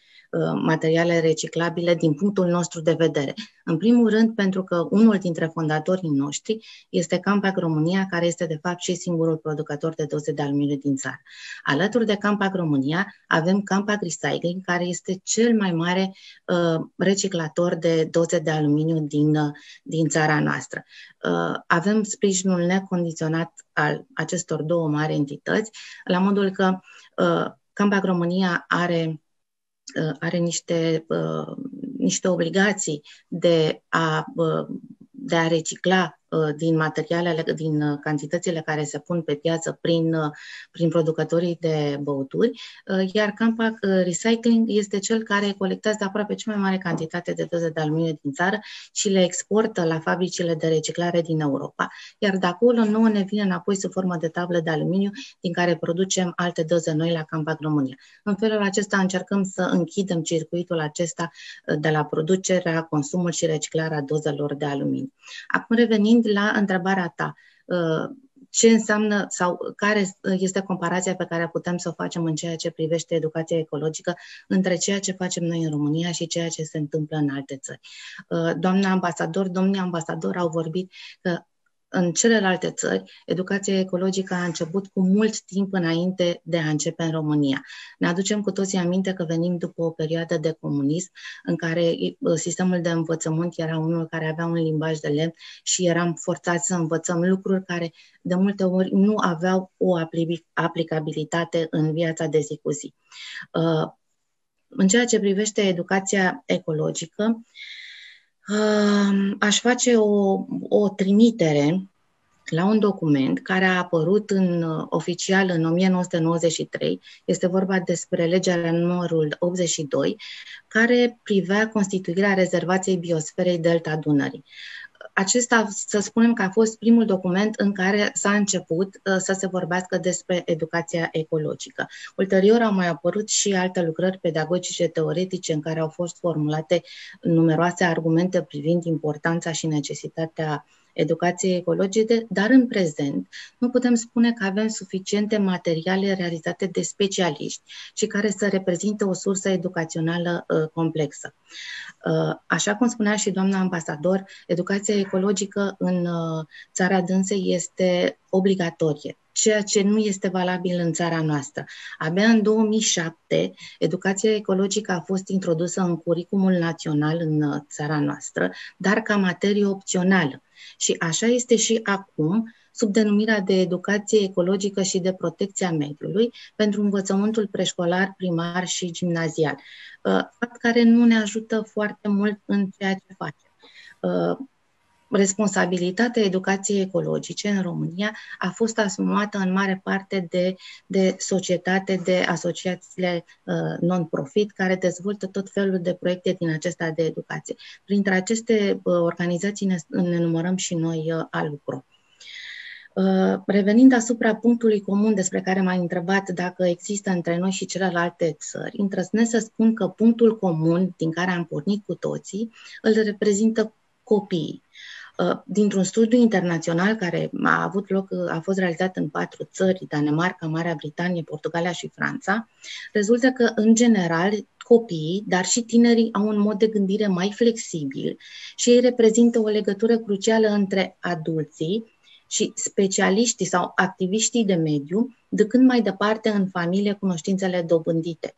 materiale reciclabile din punctul nostru de vedere. În primul rând, pentru că unul dintre fondatorii noștri este Campac România, care este de fapt și singurul producător de doze de aluminiu din țară. Alături de Campac România avem Campac Recycling, care este cel mai mare uh, reciclator de doze de aluminiu din, uh, din țara noastră. Uh, avem sprijinul necondiționat al acestor două mari entități, la modul că uh, Campac România are uh, are niște, uh, niște obligații de a, de a recicla Uh, din materialele, din uh, cantitățile care se pun pe piață prin, uh, prin producătorii de băuturi, iar Campac Recycling este cel care colectează aproape cea mai mare cantitate de doze de aluminiu din țară și le exportă la fabricile de reciclare din Europa, iar de acolo nouă ne vine înapoi sub formă de tablă de aluminiu din care producem alte doze noi la Campac România. În felul acesta încercăm să închidem circuitul acesta de la producerea, consumul și reciclarea dozelor de aluminiu. Acum revenind la întrebarea ta, uh, ce înseamnă sau care este comparația pe care putem să o facem în ceea ce privește educația ecologică între ceea ce facem noi în România și ceea ce se întâmplă în alte țări. Uh, doamna ambasador, domnii ambasador au vorbit că în celelalte țări, educația ecologică a început cu mult timp înainte de a începe în România. Ne aducem cu toții aminte că venim după o perioadă de comunism în care sistemul de învățământ era unul care avea un limbaj de lemn și eram forțați să învățăm lucruri care de multe ori nu aveau o aplicabilitate în viața de zi cu zi. Uh, în ceea ce privește educația ecologică, aș face o, o trimitere la un document care a apărut în, oficial în 1993, este vorba despre legea numărul 82, care privea constituirea rezervației biosferei Delta Dunării acesta, să spunem că a fost primul document în care s-a început uh, să se vorbească despre educația ecologică. Ulterior au mai apărut și alte lucrări pedagogice teoretice în care au fost formulate numeroase argumente privind importanța și necesitatea educației ecologice, dar în prezent nu putem spune că avem suficiente materiale realizate de specialiști și care să reprezinte o sursă educațională uh, complexă. Uh, așa cum spunea și doamna ambasador, educația ecologică în uh, țara dânsei este obligatorie, ceea ce nu este valabil în țara noastră. Abia în 2007, educația ecologică a fost introdusă în curicumul național în uh, țara noastră, dar ca materie opțională. Și așa este și acum, sub denumirea de educație ecologică și de protecția mediului pentru învățământul preșcolar, primar și gimnazial. Uh, fapt care nu ne ajută foarte mult în ceea ce facem. Uh, responsabilitatea educației ecologice în România a fost asumată în mare parte de, de societate, de asociațiile uh, non-profit care dezvoltă tot felul de proiecte din acesta de educație. Printre aceste uh, organizații ne, ne numărăm și noi uh, al lucru. Uh, revenind asupra punctului comun despre care m-ai întrebat dacă există între noi și celelalte țări, îndrăznesc să spun că punctul comun din care am pornit cu toții îl reprezintă copiii. Uh, dintr-un studiu internațional care a avut loc, a fost realizat în patru țări, Danemarca, Marea Britanie, Portugalia și Franța, rezultă că, în general, copiii, dar și tinerii au un mod de gândire mai flexibil și ei reprezintă o legătură crucială între adulții și specialiștii sau activiștii de mediu, ducând mai departe în familie cunoștințele dobândite.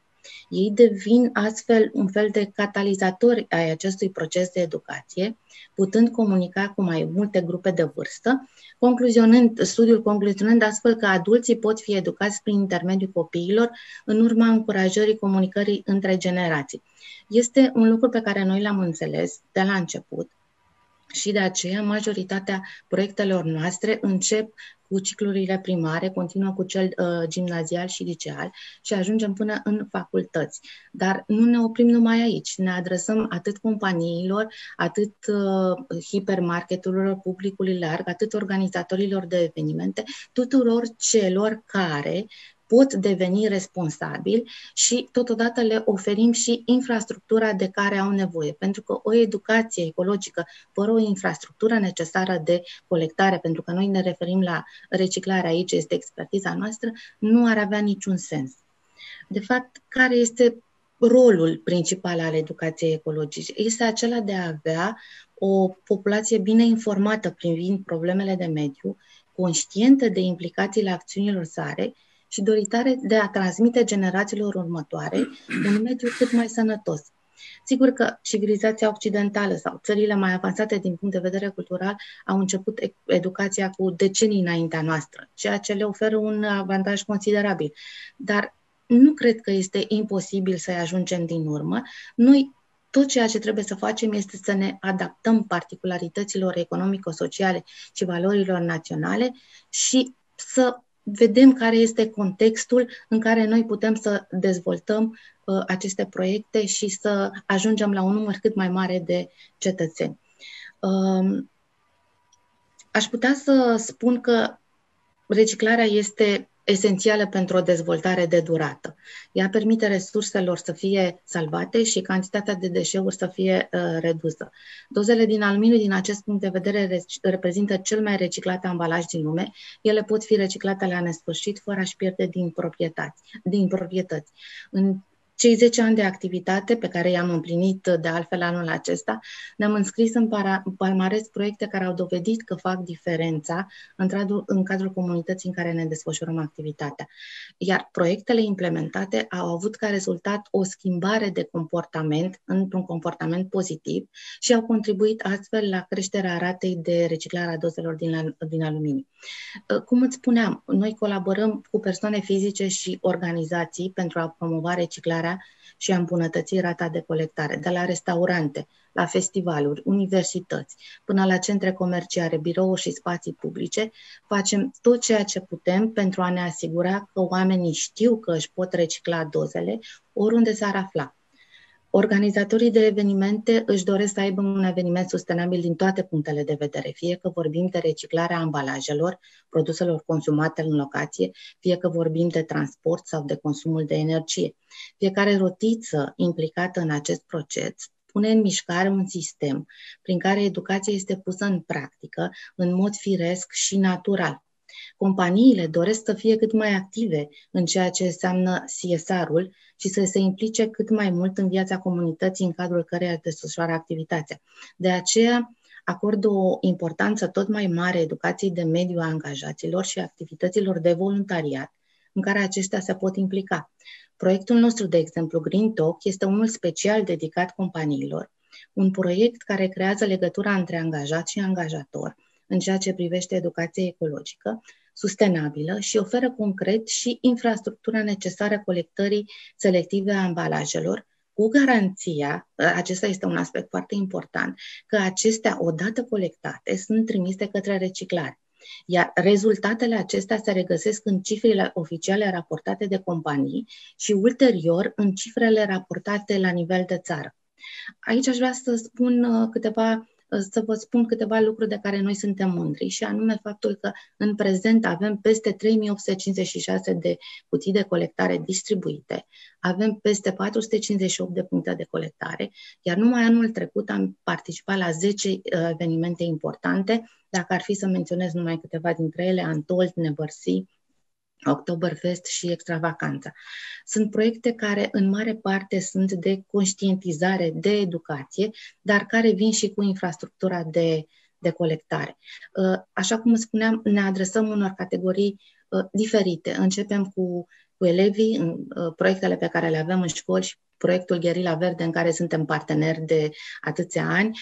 Ei devin astfel un fel de catalizatori ai acestui proces de educație, putând comunica cu mai multe grupe de vârstă, concluzionând, studiul concluzionând astfel că adulții pot fi educați prin intermediul copiilor în urma încurajării comunicării între generații. Este un lucru pe care noi l-am înțeles de la început și de aceea majoritatea proiectelor noastre încep cu ciclurile primare, continuă cu cel uh, gimnazial și liceal și ajungem până în facultăți. Dar nu ne oprim numai aici, ne adresăm atât companiilor, atât uh, hipermarketurilor, publicului larg, atât organizatorilor de evenimente, tuturor celor care pot deveni responsabili și totodată le oferim și infrastructura de care au nevoie. Pentru că o educație ecologică fără o infrastructură necesară de colectare, pentru că noi ne referim la reciclare aici, este expertiza noastră, nu ar avea niciun sens. De fapt, care este rolul principal al educației ecologice este acela de a avea o populație bine informată privind problemele de mediu, conștientă de implicațiile acțiunilor sale și doritare de a transmite generațiilor următoare un mediu cât mai sănătos. Sigur că civilizația occidentală sau țările mai avansate din punct de vedere cultural au început educația cu decenii înaintea noastră, ceea ce le oferă un avantaj considerabil. Dar nu cred că este imposibil să-i ajungem din urmă. Noi tot ceea ce trebuie să facem este să ne adaptăm particularităților economico-sociale și valorilor naționale și să vedem care este contextul în care noi putem să dezvoltăm uh, aceste proiecte și să ajungem la un număr cât mai mare de cetățeni. Uh, aș putea să spun că reciclarea este esențială pentru o dezvoltare de durată. Ea permite resurselor să fie salvate și cantitatea de deșeuri să fie uh, redusă. Dozele din aluminiu, din acest punct de vedere, reprezintă cel mai reciclat ambalaj din lume. Ele pot fi reciclate la nesfârșit fără a-și pierde din proprietăți. Din proprietăți. În cei 10 ani de activitate pe care i-am împlinit de altfel anul acesta, ne-am înscris în, para, în palmares proiecte care au dovedit că fac diferența în, tradu, în cadrul comunității în care ne desfășurăm activitatea. Iar proiectele implementate au avut ca rezultat o schimbare de comportament într-un comportament pozitiv și au contribuit astfel la creșterea ratei de reciclare a dozelor din, din aluminiu. Cum îți spuneam, noi colaborăm cu persoane fizice și organizații pentru a promova reciclarea colectarea și a îmbunătăți rata de colectare, de la restaurante, la festivaluri, universități, până la centre comerciale, birouri și spații publice, facem tot ceea ce putem pentru a ne asigura că oamenii știu că își pot recicla dozele oriunde s-ar afla. Organizatorii de evenimente își doresc să aibă un eveniment sustenabil din toate punctele de vedere, fie că vorbim de reciclarea ambalajelor, produselor consumate în locație, fie că vorbim de transport sau de consumul de energie. Fiecare rotiță implicată în acest proces pune în mișcare un sistem prin care educația este pusă în practică în mod firesc și natural. Companiile doresc să fie cât mai active în ceea ce înseamnă CSR-ul și să se implice cât mai mult în viața comunității în cadrul căreia desfășoară activitatea. De aceea, acordă o importanță tot mai mare educației de mediu a angajaților și activităților de voluntariat în care aceștia se pot implica. Proiectul nostru, de exemplu, Green Talk, este unul special dedicat companiilor, un proiect care creează legătura între angajat și angajator în ceea ce privește educația ecologică, sustenabilă și oferă concret și infrastructura necesară colectării selective a ambalajelor, cu garanția, acesta este un aspect foarte important, că acestea, odată colectate, sunt trimise către reciclare. Iar rezultatele acestea se regăsesc în cifrele oficiale raportate de companii și ulterior în cifrele raportate la nivel de țară. Aici aș vrea să spun uh, câteva să vă spun câteva lucruri de care noi suntem mândri și anume faptul că în prezent avem peste 3856 de cutii de colectare distribuite, avem peste 458 de puncte de colectare, iar numai anul trecut am participat la 10 uh, evenimente importante, dacă ar fi să menționez numai câteva dintre ele, Antold, Nebărsi, Oktoberfest și Extravacanța. Sunt proiecte care în mare parte sunt de conștientizare, de educație, dar care vin și cu infrastructura de, de colectare. Uh, așa cum spuneam, ne adresăm unor categorii uh, diferite. Începem cu, cu elevii, în uh, proiectele pe care le avem în școli și proiectul Gherila Verde, în care suntem parteneri de atâția ani.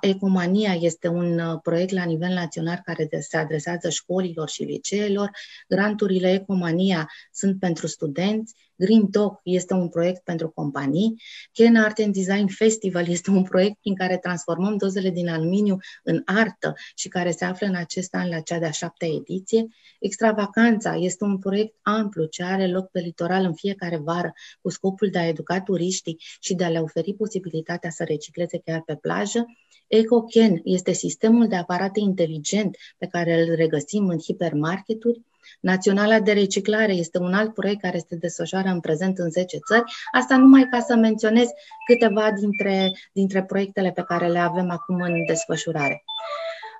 Ecomania este un uh, proiect la nivel național care se adresează școlilor și liceelor. Granturile Ecomania sunt pentru studenți. Green Talk este un proiect pentru companii. Ken Art and Design Festival este un proiect prin care transformăm dozele din aluminiu în artă și care se află în acest an la cea de-a șaptea ediție. Extravacanța este un proiect amplu ce are loc pe litoral în fiecare vară cu scopul de a educa turiștii și de a le oferi posibilitatea să recicleze chiar pe plajă. EcoCan este sistemul de aparate inteligent pe care îl regăsim în hipermarketuri. Naționala de reciclare este un alt proiect care se desfășoară în prezent în 10 țări. Asta numai ca să menționez câteva dintre, dintre proiectele pe care le avem acum în desfășurare.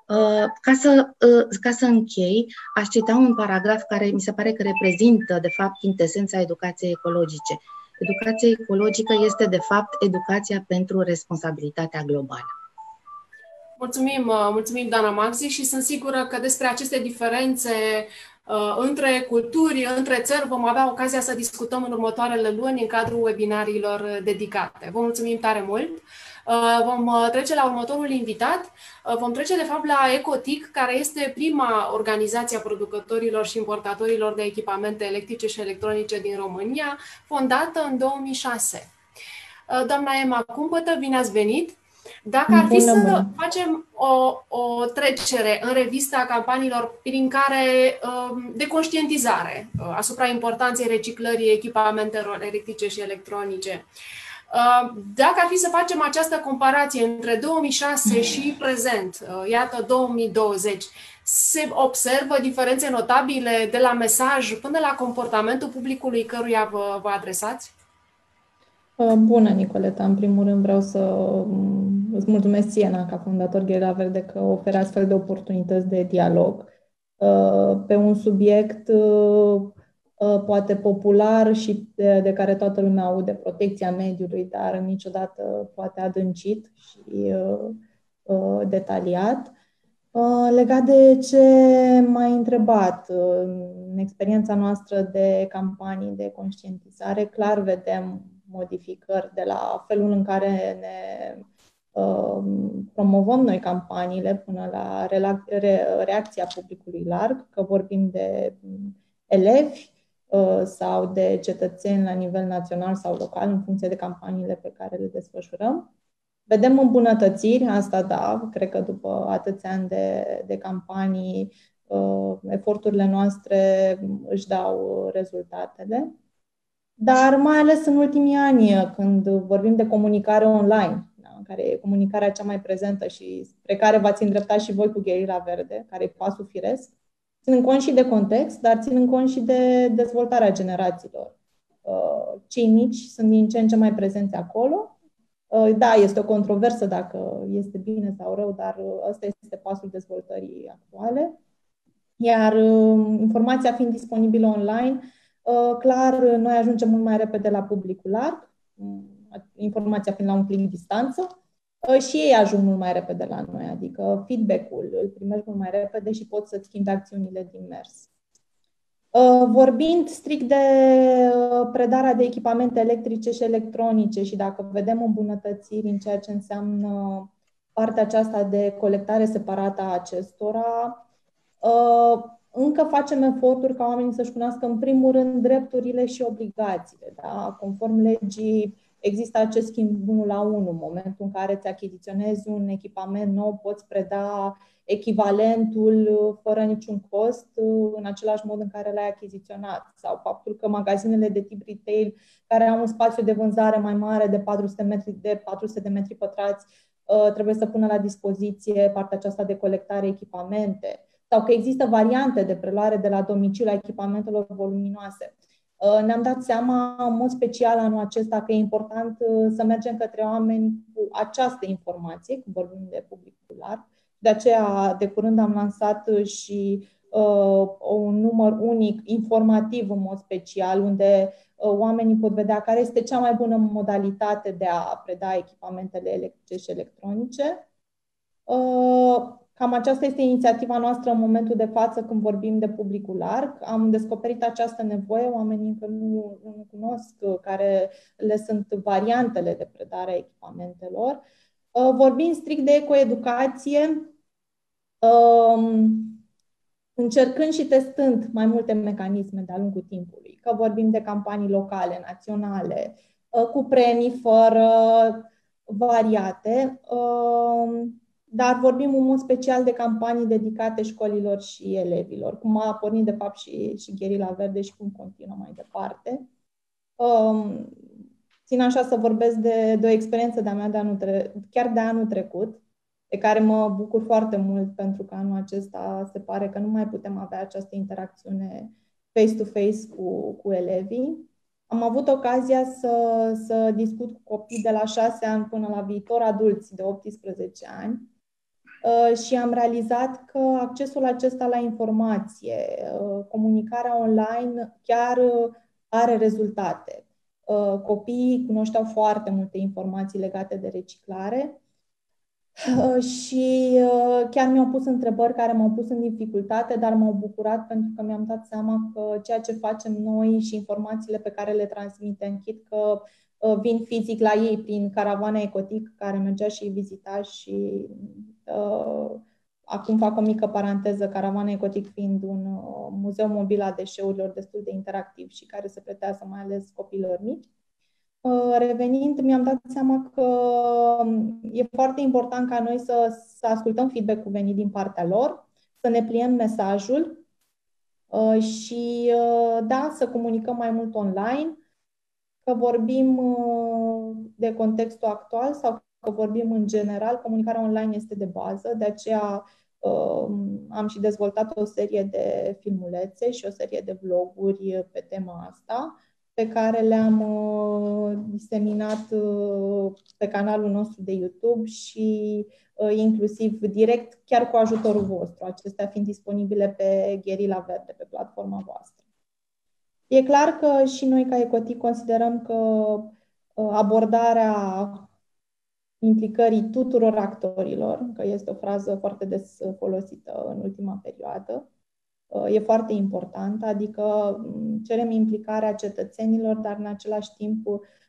Uh, ca să, uh, ca să închei, aș cita un paragraf care mi se pare că reprezintă, de fapt, intesența educației ecologice. Educația ecologică este, de fapt, educația pentru responsabilitatea globală. Mulțumim, uh, mulțumim, Dana Maxi, și sunt sigură că despre aceste diferențe uh, între culturi, între țări, vom avea ocazia să discutăm în următoarele luni în cadrul webinariilor dedicate. Vă mulțumim tare mult! Uh, vom uh, trece la următorul invitat. Uh, vom trece, de fapt, la Ecotic, care este prima organizație a producătorilor și importatorilor de echipamente electrice și electronice din România, fondată în 2006. Doamna Emma Cumpătă, bine ați venit! Dacă ar fi să facem o, o trecere în revista campaniilor prin care de conștientizare asupra importanței reciclării echipamentelor electrice și electronice, Uh, dacă ar fi să facem această comparație între 2006 și prezent, uh, iată 2020, se observă diferențe notabile de la mesaj până la comportamentul publicului căruia vă, vă adresați? Uh, bună, Nicoleta. În primul rând vreau să mm, îți mulțumesc ție, ca fondator Gherila Verde, că oferă astfel de oportunități de dialog pe un subiect Uh, poate popular și de, de care toată lumea aude, protecția mediului, dar niciodată poate adâncit și uh, uh, detaliat. Uh, legat de ce m-ai întrebat, uh, în experiența noastră de campanii de conștientizare, clar vedem modificări de la felul în care ne uh, promovăm noi campaniile până la reacția publicului larg, că vorbim de elevi, Uh, sau de cetățeni la nivel național sau local, în funcție de campaniile pe care le desfășurăm. Vedem îmbunătățiri, asta da, cred că după atâția ani de, de campanii, uh, eforturile noastre își dau rezultatele. Dar mai ales în ultimii ani, când vorbim de comunicare online, da, care e comunicarea cea mai prezentă și spre care v-ați îndreptat și voi cu Gherila Verde, care e pasul firesc, ținând cont și de context, dar ținând cont și de dezvoltarea generațiilor. Uh, cei mici sunt din ce în ce mai prezenți acolo. Uh, da, este o controversă dacă este bine sau rău, dar uh, ăsta este pasul dezvoltării actuale. Iar informația fiind disponibilă online, clar, noi ajungem mult mai repede la publicul larg, informația fiind la un click distanță, Ă, și ei ajung mult mai repede la noi, adică feedback-ul îl primești mult mai repede și poți să-ți schimbi acțiunile din mers. Ă, vorbind strict de ă, predarea de echipamente electrice și electronice și dacă vedem îmbunătățiri în ceea ce înseamnă partea aceasta de colectare separată a acestora, încă facem eforturi ca oamenii să-și cunoască în primul rând drepturile și obligațiile. Da? Conform legii există acest schimb unul la unul. În momentul în care îți achiziționezi un echipament nou, poți preda echivalentul fără niciun cost în același mod în care l-ai achiziționat. Sau faptul că magazinele de tip retail care au un spațiu de vânzare mai mare de 400, metri, de 400 de metri pătrați uh, trebuie să pună la dispoziție partea aceasta de colectare echipamente sau că există variante de preluare de la domiciliu a echipamentelor voluminoase. Uh, ne-am dat seama, în mod special anul acesta, că e important uh, să mergem către oameni cu această informație, când vorbim de publicul larg. De aceea, de curând am lansat și uh, un număr unic, informativ în mod special, unde uh, oamenii pot vedea care este cea mai bună modalitate de a preda echipamentele electrice și electronice. Uh, Cam aceasta este inițiativa noastră în momentul de față când vorbim de publicul larg. Am descoperit această nevoie, oamenii încă nu, nu cunosc care le sunt variantele de predare a echipamentelor. Uh, vorbim strict de ecoeducație, um, încercând și testând mai multe mecanisme de-a lungul timpului, că vorbim de campanii locale, naționale, uh, cu premii fără variate um, dar vorbim în mod special de campanii dedicate școlilor și elevilor, cum a pornit de fapt și, și Gherila Verde și cum continuă mai departe. Um, țin așa să vorbesc de, de o experiență de-a mea de anul tre- chiar de anul trecut, de care mă bucur foarte mult pentru că anul acesta se pare că nu mai putem avea această interacțiune face-to-face cu, cu elevii. Am avut ocazia să, să discut cu copii de la 6 ani până la viitor adulți de 18 ani Uh, și am realizat că accesul acesta la informație, uh, comunicarea online chiar uh, are rezultate. Uh, copiii cunoșteau foarte multe informații legate de reciclare uh, și uh, chiar mi-au pus întrebări care m-au pus în dificultate, dar m-au bucurat pentru că mi-am dat seama că ceea ce facem noi și informațiile pe care le transmitem, chit că vin fizic la ei prin caravana Ecotic, care mergea și îi vizita și uh, acum fac o mică paranteză, caravana Ecotic fiind un uh, muzeu mobil a deșeurilor destul de interactiv și care se pretează mai ales copilor mici. Uh, revenind, mi-am dat seama că um, e foarte important ca noi să, să ascultăm feedback-ul venit din partea lor, să ne pliem mesajul uh, și, da, să comunicăm mai mult online, că vorbim de contextul actual sau că vorbim în general, comunicarea online este de bază, de aceea um, am și dezvoltat o serie de filmulețe și o serie de vloguri pe tema asta, pe care le-am uh, diseminat uh, pe canalul nostru de YouTube și uh, inclusiv direct, chiar cu ajutorul vostru, acestea fiind disponibile pe Gherila Verde, pe platforma voastră. E clar că și noi, ca Ecotic, considerăm că abordarea implicării tuturor actorilor, că este o frază foarte des folosită în ultima perioadă, uh, e foarte importantă, adică mm, cerem implicarea cetățenilor, dar în același timp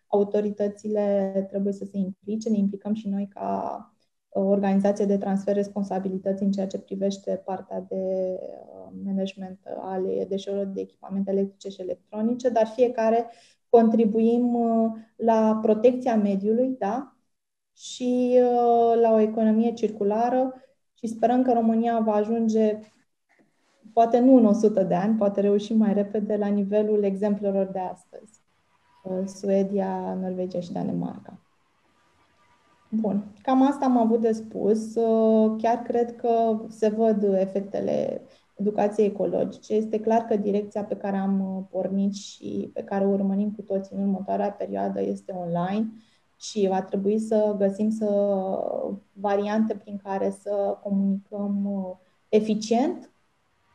autoritățile trebuie să se implice, ne implicăm și noi ca uh, organizație de transfer responsabilități în ceea ce privește partea de uh, management ale deșeurilor de echipamente electrice și electronice, dar fiecare contribuim la protecția mediului, da? și uh, la o economie circulară și sperăm că România va ajunge, poate nu în 100 de ani, poate reuși mai repede la nivelul exemplelor de astăzi. Uh, Suedia, Norvegia și Danemarca. Bun, cam asta am avut de spus. Uh, chiar cred că se văd efectele educației ecologice. Este clar că direcția pe care am pornit și pe care o urmărim cu toții în următoarea perioadă este online și va trebui să găsim să variante prin care să comunicăm uh, eficient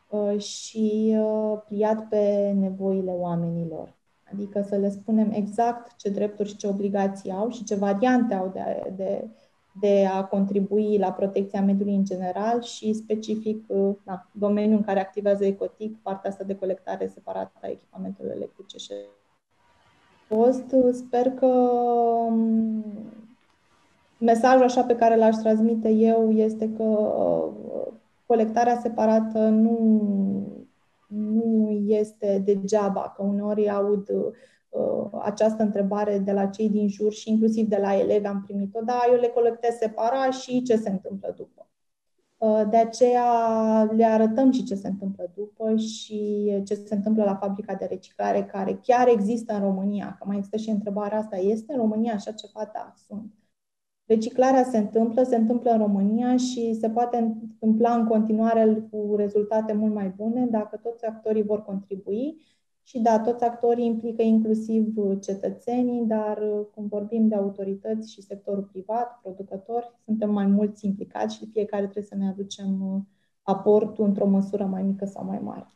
uh, și uh, pliat pe nevoile oamenilor. Adică să le spunem exact ce drepturi și ce obligații au și ce variante au de, de, de a contribui la protecția mediului în general și specific na, domeniul în care activează Ecotic, partea asta de colectare separată a echipamentelor electrice și fost. Sper că um, mesajul așa pe care l-aș transmite eu este că uh, colectarea separată nu, nu este degeaba, că uneori aud uh, această întrebare de la cei din jur și inclusiv de la elevi am primit-o, da, eu le colectez separat și ce se întâmplă după? Uh, de aceea le arătăm și ce se întâmplă după și ce se întâmplă la fabrica de reciclare care chiar există în România. Că mai există și întrebarea asta, este în România așa ceva? Da, sunt. Reciclarea se întâmplă, se întâmplă în România și se poate întâmpla în continuare cu rezultate mult mai bune dacă toți actorii vor contribui și da, toți actorii implică inclusiv cetățenii, dar când vorbim de autorități și sectorul privat, producători, suntem mai mulți implicați și fiecare trebuie să ne aducem aportul într-o măsură mai mică sau mai mare.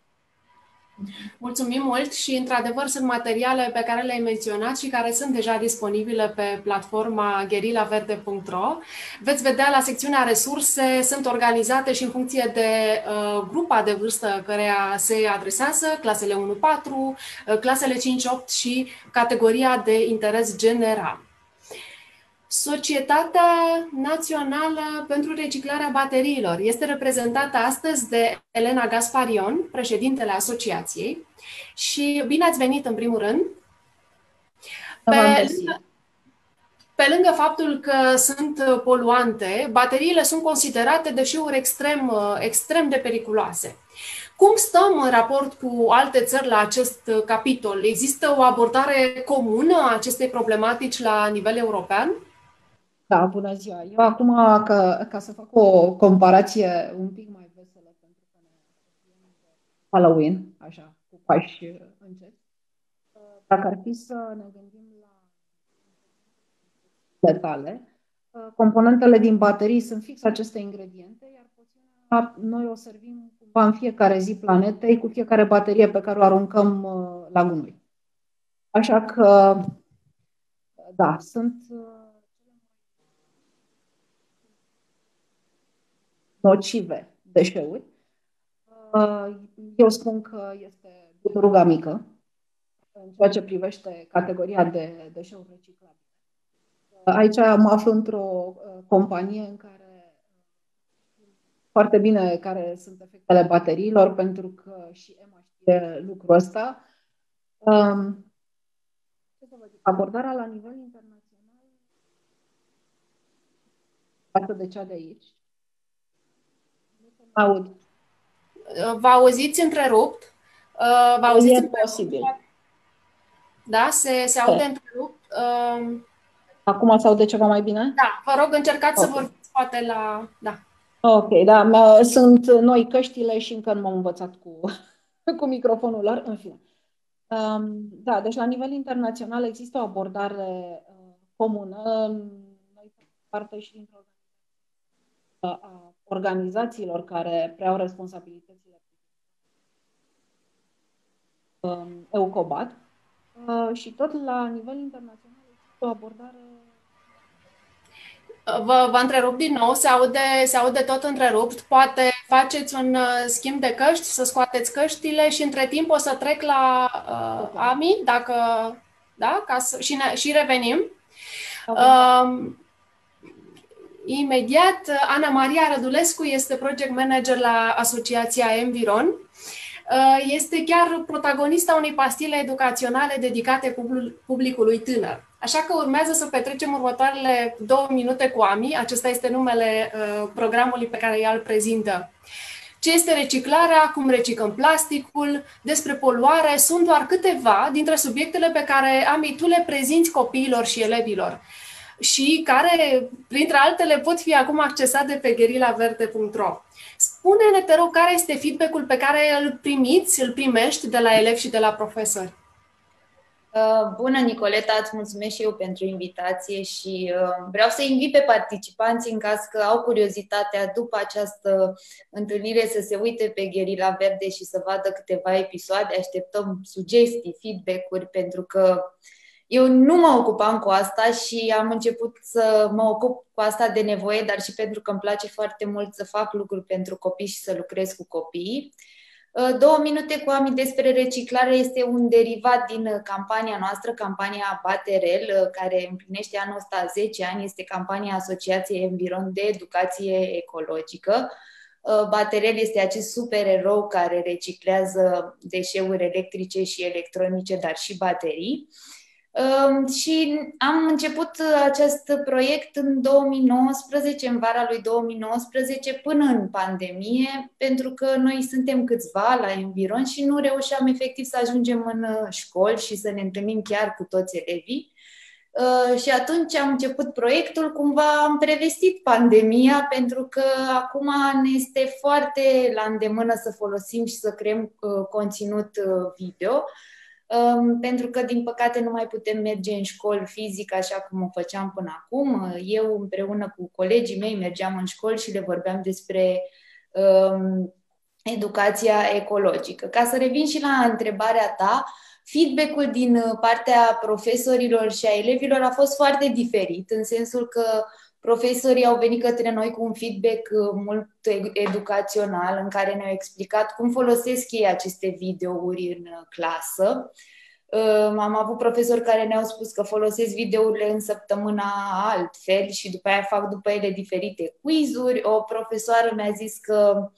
Mulțumim mult și, într-adevăr, sunt materiale pe care le-ai menționat și care sunt deja disponibile pe platforma gherilaverde.ro. Veți vedea la secțiunea resurse, sunt organizate și în funcție de uh, grupa de vârstă care se adresează, clasele 1-4, uh, clasele 5-8 și categoria de interes general. Societatea Națională pentru Reciclarea Bateriilor este reprezentată astăzi de Elena Gasparion, președintele asociației. Și bine ați venit în primul rând. Pe lângă, pe lângă faptul că sunt poluante, bateriile sunt considerate deșeuri extrem, extrem de periculoase. Cum stăm în raport cu alte țări la acest capitol? Există o abordare comună a acestei problematici la nivel european? Da, bună ziua. Eu acum, ca, ca să fac o comparație un pic mai veselă, pentru că ne Halloween, așa, cu pași încet, dacă ar fi să ne gândim la letale, componentele din baterii sunt fix aceste ingrediente, iar poțiunea noi o servim cumva în fiecare zi planetei cu fiecare baterie pe care o aruncăm la gunoi. Așa că, da, sunt nocive deșeuri. Eu spun că este ruga mică în ceea ce privește categoria de deșeuri reciclabile. Aici mă aflu într-o companie în care foarte bine care sunt efectele bateriilor, pentru că și Emma știe lucrul ăsta. Um, ce să vă zic, abordarea la nivel internațional față de cea de aici. Nu se aud. Vă auziți întrerupt? Uh, vă auziți e întrerupt? posibil. Da, se, se aude întrerupt. Uh, Acum se aude ceva mai bine? da, vă rog, încercați să Ok. vorbiți poate la... Da. Ok, da, mă- sunt noi căștile și încă nu m-am învățat cu, cu microfonul lor, în fine. Um, da, deci la nivel internațional există o abordare uh, comună. Noi facem parte și dintr-o organizație a organizațiilor care preau responsabilitățile um, EUCOBAT uh, și tot la nivel internațional există o abordare Vă, vă întrerup din nou, se aude, se aude tot întrerupt. Poate faceți un uh, schimb de căști, să scoateți căștile și între timp o să trec la uh, Ami, dacă... Da? Ca să, și, ne, și revenim. Um, imediat, Ana Maria Rădulescu este project manager la Asociația Environ. Uh, Este chiar protagonista unei pastile educaționale dedicate publi- publicului tânăr. Așa că urmează să petrecem următoarele două minute cu Ami. Acesta este numele uh, programului pe care ea îl prezintă. Ce este reciclarea, cum reciclăm plasticul, despre poluare, sunt doar câteva dintre subiectele pe care, Ami, tu le prezinți copiilor și elevilor și care, printre altele, pot fi acum accesate pe gherilaverde.ro. Spune-ne, te rog, care este feedback-ul pe care îl primiți, îl primești de la elevi și de la profesori? Uh, Bună, Nicoleta, îți mulțumesc și eu pentru invitație și uh, vreau să invit pe participanți în caz că au curiozitatea după această întâlnire să se uite pe Gherila Verde și să vadă câteva episoade. Așteptăm sugestii, feedback-uri, pentru că eu nu mă ocupam cu asta și am început să mă ocup cu asta de nevoie, dar și pentru că îmi place foarte mult să fac lucruri pentru copii și să lucrez cu copiii. Uh, Două minute cu Ami despre reciclare este un derivat din uh, campania noastră, campania Baterel, uh, care împlinește anul ăsta 10 ani, este campania Asociației Environ de Educație Ecologică. Uh, Baterel este acest super erou care reciclează deșeuri electrice și electronice, dar și baterii. Um, Și am început uh, acest proiect în 2019, în vara lui 2019, până în pandemie, pentru că noi suntem câțiva la Environ și nu reușeam efectiv să ajungem în uh, școli și să ne întâlnim chiar cu toți elevii. Uh, Și atunci am început proiectul, cumva am prevestit pandemia, pentru că acum ne este foarte la îndemână să folosim și să creăm uh, conținut uh, video um, pentru că, din păcate, nu mai putem merge în școli fizic așa cum o făceam până acum. Eu, împreună cu colegii mei, mergeam în școli și le vorbeam despre um, educația ecologică. Ca să revin și la întrebarea ta, feedback-ul din partea profesorilor și a elevilor a fost foarte diferit, în sensul că profesorii au venit către noi cu un feedback uh, mult educațional în care ne-au explicat cum folosesc ei aceste videouri în uh, clasă. Uh, Am avut profesori care ne-au spus că folosesc videourile în săptămâna altfel și după aia fac după ele diferite quizuri. O profesoară mi-a zis că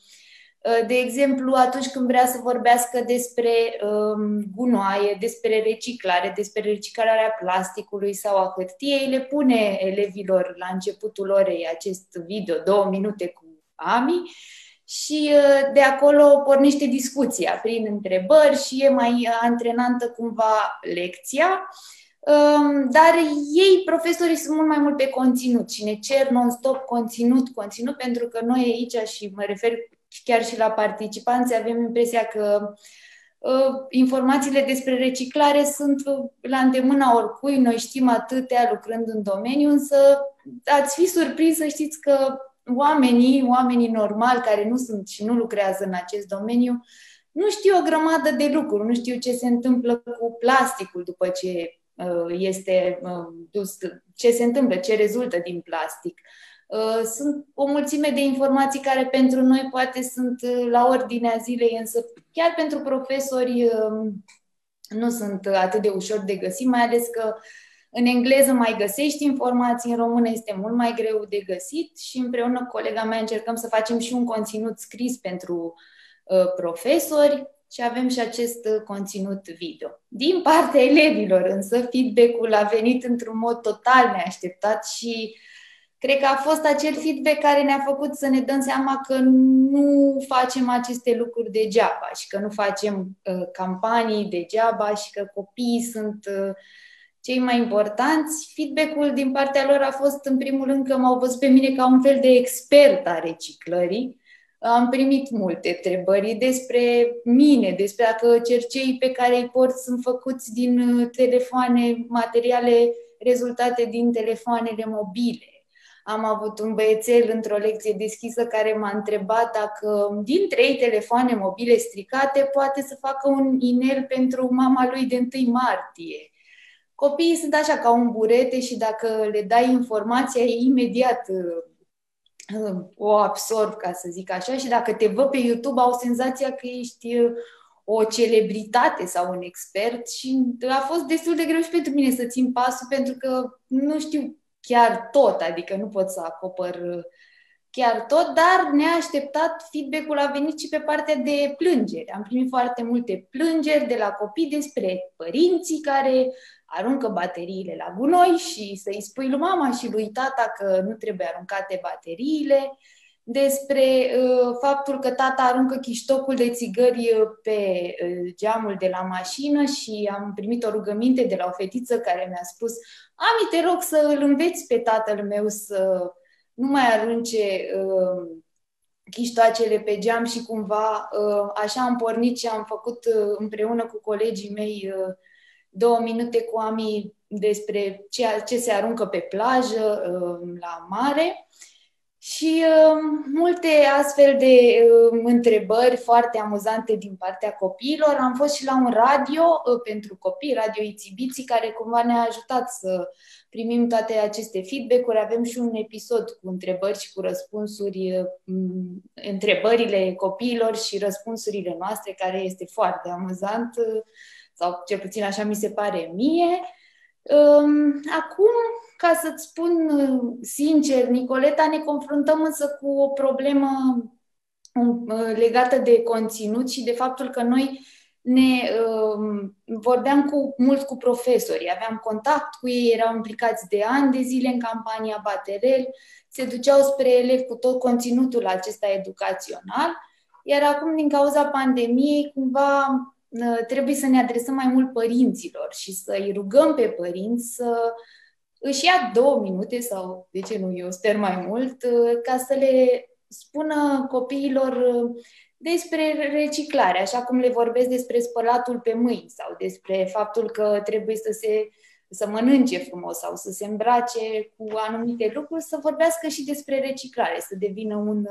de exemplu, atunci când vrea să vorbească despre um, gunoaie, despre reciclare, despre reciclarea plasticului sau a hârtiei, le pune elevilor la începutul orei acest video, două minute cu Ami, și uh, de acolo pornește discuția prin întrebări și e mai antrenantă cumva lecția. Um, Dar ei, profesorii, sunt mult mai mult pe conținut și ne cer non-stop conținut, conținut, pentru că noi aici, și mă refer chiar și la participanți, avem impresia că uh, informațiile despre reciclare sunt la îndemâna oricui, noi știm atâtea lucrând în domeniu, însă ați fi surprins să știți că oamenii, oamenii normali care nu sunt și nu lucrează în acest domeniu, nu știu o grămadă de lucruri, nu știu ce se întâmplă cu plasticul după ce este dus, ce se întâmplă, ce rezultă din plastic. Sunt o mulțime de informații care pentru noi poate sunt la ordinea zilei, însă chiar pentru profesori nu sunt atât de ușor de găsit, mai ales că în engleză mai găsești informații, în română este mult mai greu de găsit și împreună cu colega mea încercăm să facem și un conținut scris pentru uh, profesori și avem și acest uh, conținut video. Din partea elevilor, însă, feedback-ul a venit într-un mod total neașteptat și cred că a fost acel feedback care ne-a făcut să ne dăm seama că nu facem aceste lucruri degeaba și că nu facem uh, campanii degeaba și că copiii sunt uh, cei mai importanți. Feedback-ul din partea lor a fost, în primul rând, că m-au văzut pe mine ca un fel de expert a reciclării. Am primit multe întrebări despre mine, despre dacă cercei pe care îi port sunt făcuți din uh, telefoane, materiale rezultate din telefoanele mobile. Am avut un băiețel într-o lecție deschisă care m-a întrebat dacă din trei telefoane mobile stricate poate să facă un inel pentru mama lui de 1 martie. Copiii sunt așa ca un burete și dacă le dai informația, imediat uh, uh, o absorb, ca să zic așa, și dacă te văd pe YouTube, au senzația că ești uh, o celebritate sau un expert și a fost destul de greu și pentru mine să țin pasul pentru că nu știu chiar tot, adică nu pot să acopăr chiar tot, dar neașteptat feedback-ul a venit și pe partea de plângeri. Am primit foarte multe plângeri de la copii despre părinții care aruncă bateriile la gunoi și să-i spui lui mama și lui tata că nu trebuie aruncate bateriile, despre uh, faptul că tata aruncă chiștocul de țigări uh, pe uh, geamul de la mașină și am primit o rugăminte de la o fetiță care mi-a spus Ami, te rog să îl înveți pe tatăl meu să nu mai arunce uh, chiștoacele pe geam și cumva uh, așa am pornit și am făcut uh, împreună cu colegii mei uh, două minute cu Ami despre ce, ce se aruncă pe plajă, uh, la mare și uh, multe astfel de uh, întrebări foarte amuzante din partea copiilor. Am fost și la un radio pentru copii, Radio Ițibiții, care cumva ne-a ajutat să primim toate aceste feedback-uri. Avem și un episod cu întrebări și cu răspunsuri, întrebările copiilor și răspunsurile noastre, care este foarte amuzant sau cel puțin așa mi se pare mie. Acum, ca să-ți spun uh, sincer, Nicoleta, ne confruntăm însă cu o problemă um, uh, legată de conținut și de faptul că noi ne um, vorbeam cu mult cu profesori, aveam contact cu ei, erau implicați de ani de zile în campania Baterel, se duceau spre elevi cu tot conținutul acesta educațional, iar acum, din cauza pandemiei, cumva Ă, trebuie să ne adresăm mai mult părinților și să îi rugăm pe părinți să își ia două minute sau, de ce nu, eu sper mai mult, ă, ca să le spună copiilor ă, despre reciclare, așa cum le vorbesc despre spălatul pe mâini sau despre faptul că trebuie să se să mănânce frumos sau să se îmbrace cu anumite lucruri, să vorbească și despre reciclare, să devină un,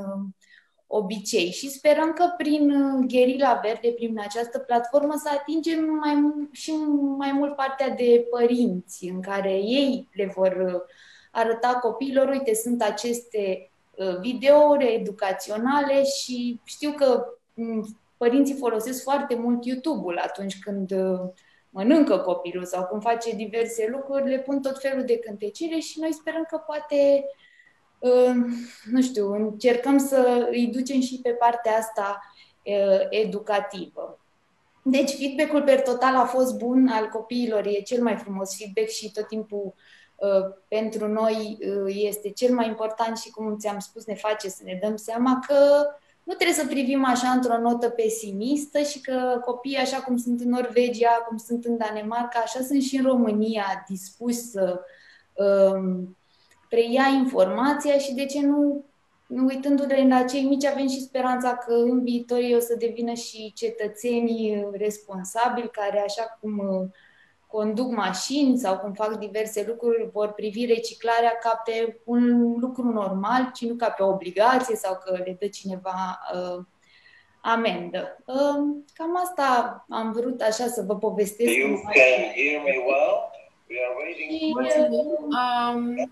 obicei. Și sperăm că prin uh, Gherila Verde, prin această platformă, să atingem mai, și mai mult partea de părinți, în care ei le vor uh, arăta copiilor, uite, sunt aceste uh, videouri educaționale și știu că mm, părinții folosesc foarte mult YouTube-ul atunci când mănâncă copilul sau când face diverse lucruri, le pun tot felul de cântecire și noi sperăm că poate nu știu, încercăm să îi ducem și pe partea asta educativă. Deci feedback-ul per total a fost bun al copiilor, e cel mai frumos feedback și tot timpul pentru noi este cel mai important și cum ți-am spus ne face să ne dăm seama că nu trebuie să privim așa într-o notă pesimistă și că copiii, așa cum sunt în Norvegia, cum sunt în Danemarca, așa sunt și în România dispuși să um, preia informația și de ce nu, uitându-ne la cei mici, avem și speranța că în viitor ei o să devină și cetățenii responsabili care, așa cum uh, conduc mașini sau cum fac diverse lucruri, vor privi reciclarea ca pe un lucru normal, ci nu ca pe obligație sau că le dă cineva uh, amendă. Um, cam asta am vrut așa să vă povestesc. You can hear me well? Mulțumim. Um,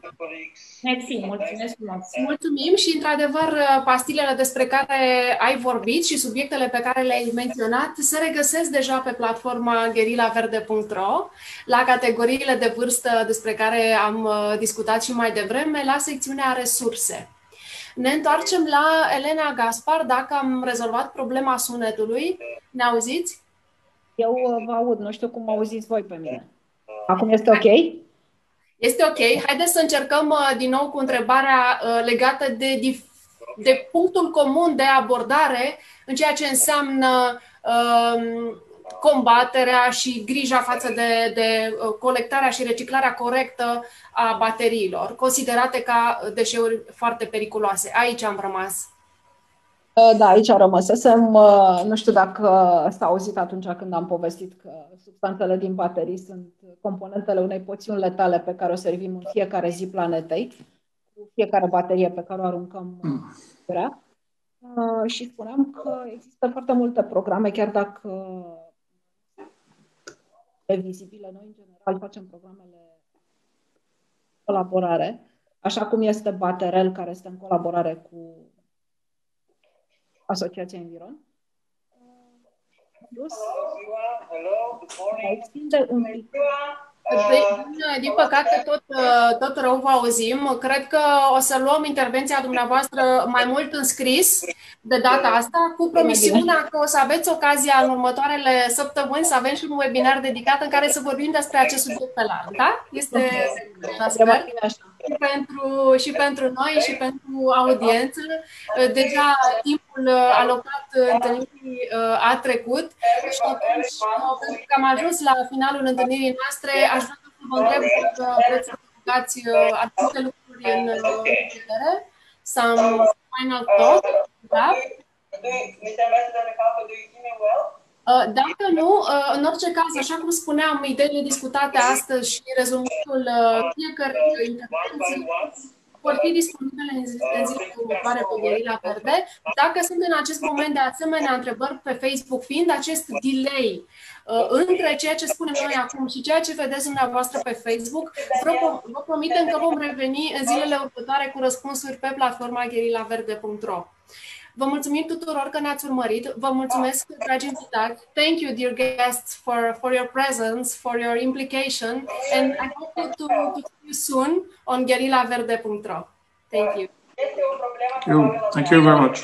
Mersi, mulțumesc frumos. Mulțumim și, într-adevăr, pastilele despre care ai vorbit și subiectele pe care le-ai menționat se regăsesc deja pe platforma gherilaverde.ro la categoriile de vârstă despre care am uh, discutat și mai devreme, la secțiunea resurse. Ne întoarcem la Elena Gaspar, dacă am rezolvat problema sunetului. Ne auziți? Eu uh, vă aud, nu știu cum auziți voi pe mine. Acum este ok? Este ok. Haideți să încercăm uh, din nou cu întrebarea uh, legată de, de punctul comun de abordare în ceea ce înseamnă um, combaterea și grija față de, de uh, colectarea și reciclarea corectă a bateriilor, considerate ca deșeuri foarte periculoase. Aici am rămas. Da, aici rămăsesem. Nu știu dacă s-a auzit atunci când am povestit că substanțele din baterii sunt componentele unei poțiuni letale pe care o servim în fiecare zi planetei, cu fiecare baterie pe care o aruncăm grea. Și spuneam că există foarte multe programe, chiar dacă e vizibile, noi în general facem programele colaborare, așa cum este Baterel, care este în colaborare cu Asociația Environ. Plus, extinde un pic din păcate, tot, tot rău vă auzim. Cred că o să luăm intervenția dumneavoastră mai mult în scris de data asta, cu promisiunea că o să aveți ocazia în următoarele săptămâni să avem și un webinar dedicat în care să vorbim despre acest subiect pe larg. Da? Este sper, și pentru, și pentru noi și pentru audiență. Deja timpul alocat întâlnirii a trecut și atunci, pentru că am ajuns la finalul întâlnirii noastre, aș vrea să vă întreb dacă vreți să adăugați anumite lucruri în vedere. Some final thought, da? Dacă nu, în orice caz, așa cum spuneam, ideile discutate astăzi și rezumatul fiecărei intervenții vor fi disponibile în zilele următoare pe Gherila Verde. Dacă sunt în acest moment de asemenea întrebări pe Facebook, fiind acest delay uh, între ceea ce spunem noi acum și ceea ce vedeți dumneavoastră pe Facebook, vă, vă promitem că vom reveni în zilele următoare cu răspunsuri pe platforma gherilaverde.ro. Vă mulțumim tuturor că ne-ați urmărit. Vă mulțumesc, dragi invitați. Thank you, dear guests, for, for your presence, for your implication, and I hope to, to see you soon on guerrillaverde.ro. Thank you. Thank you. Thank you very much.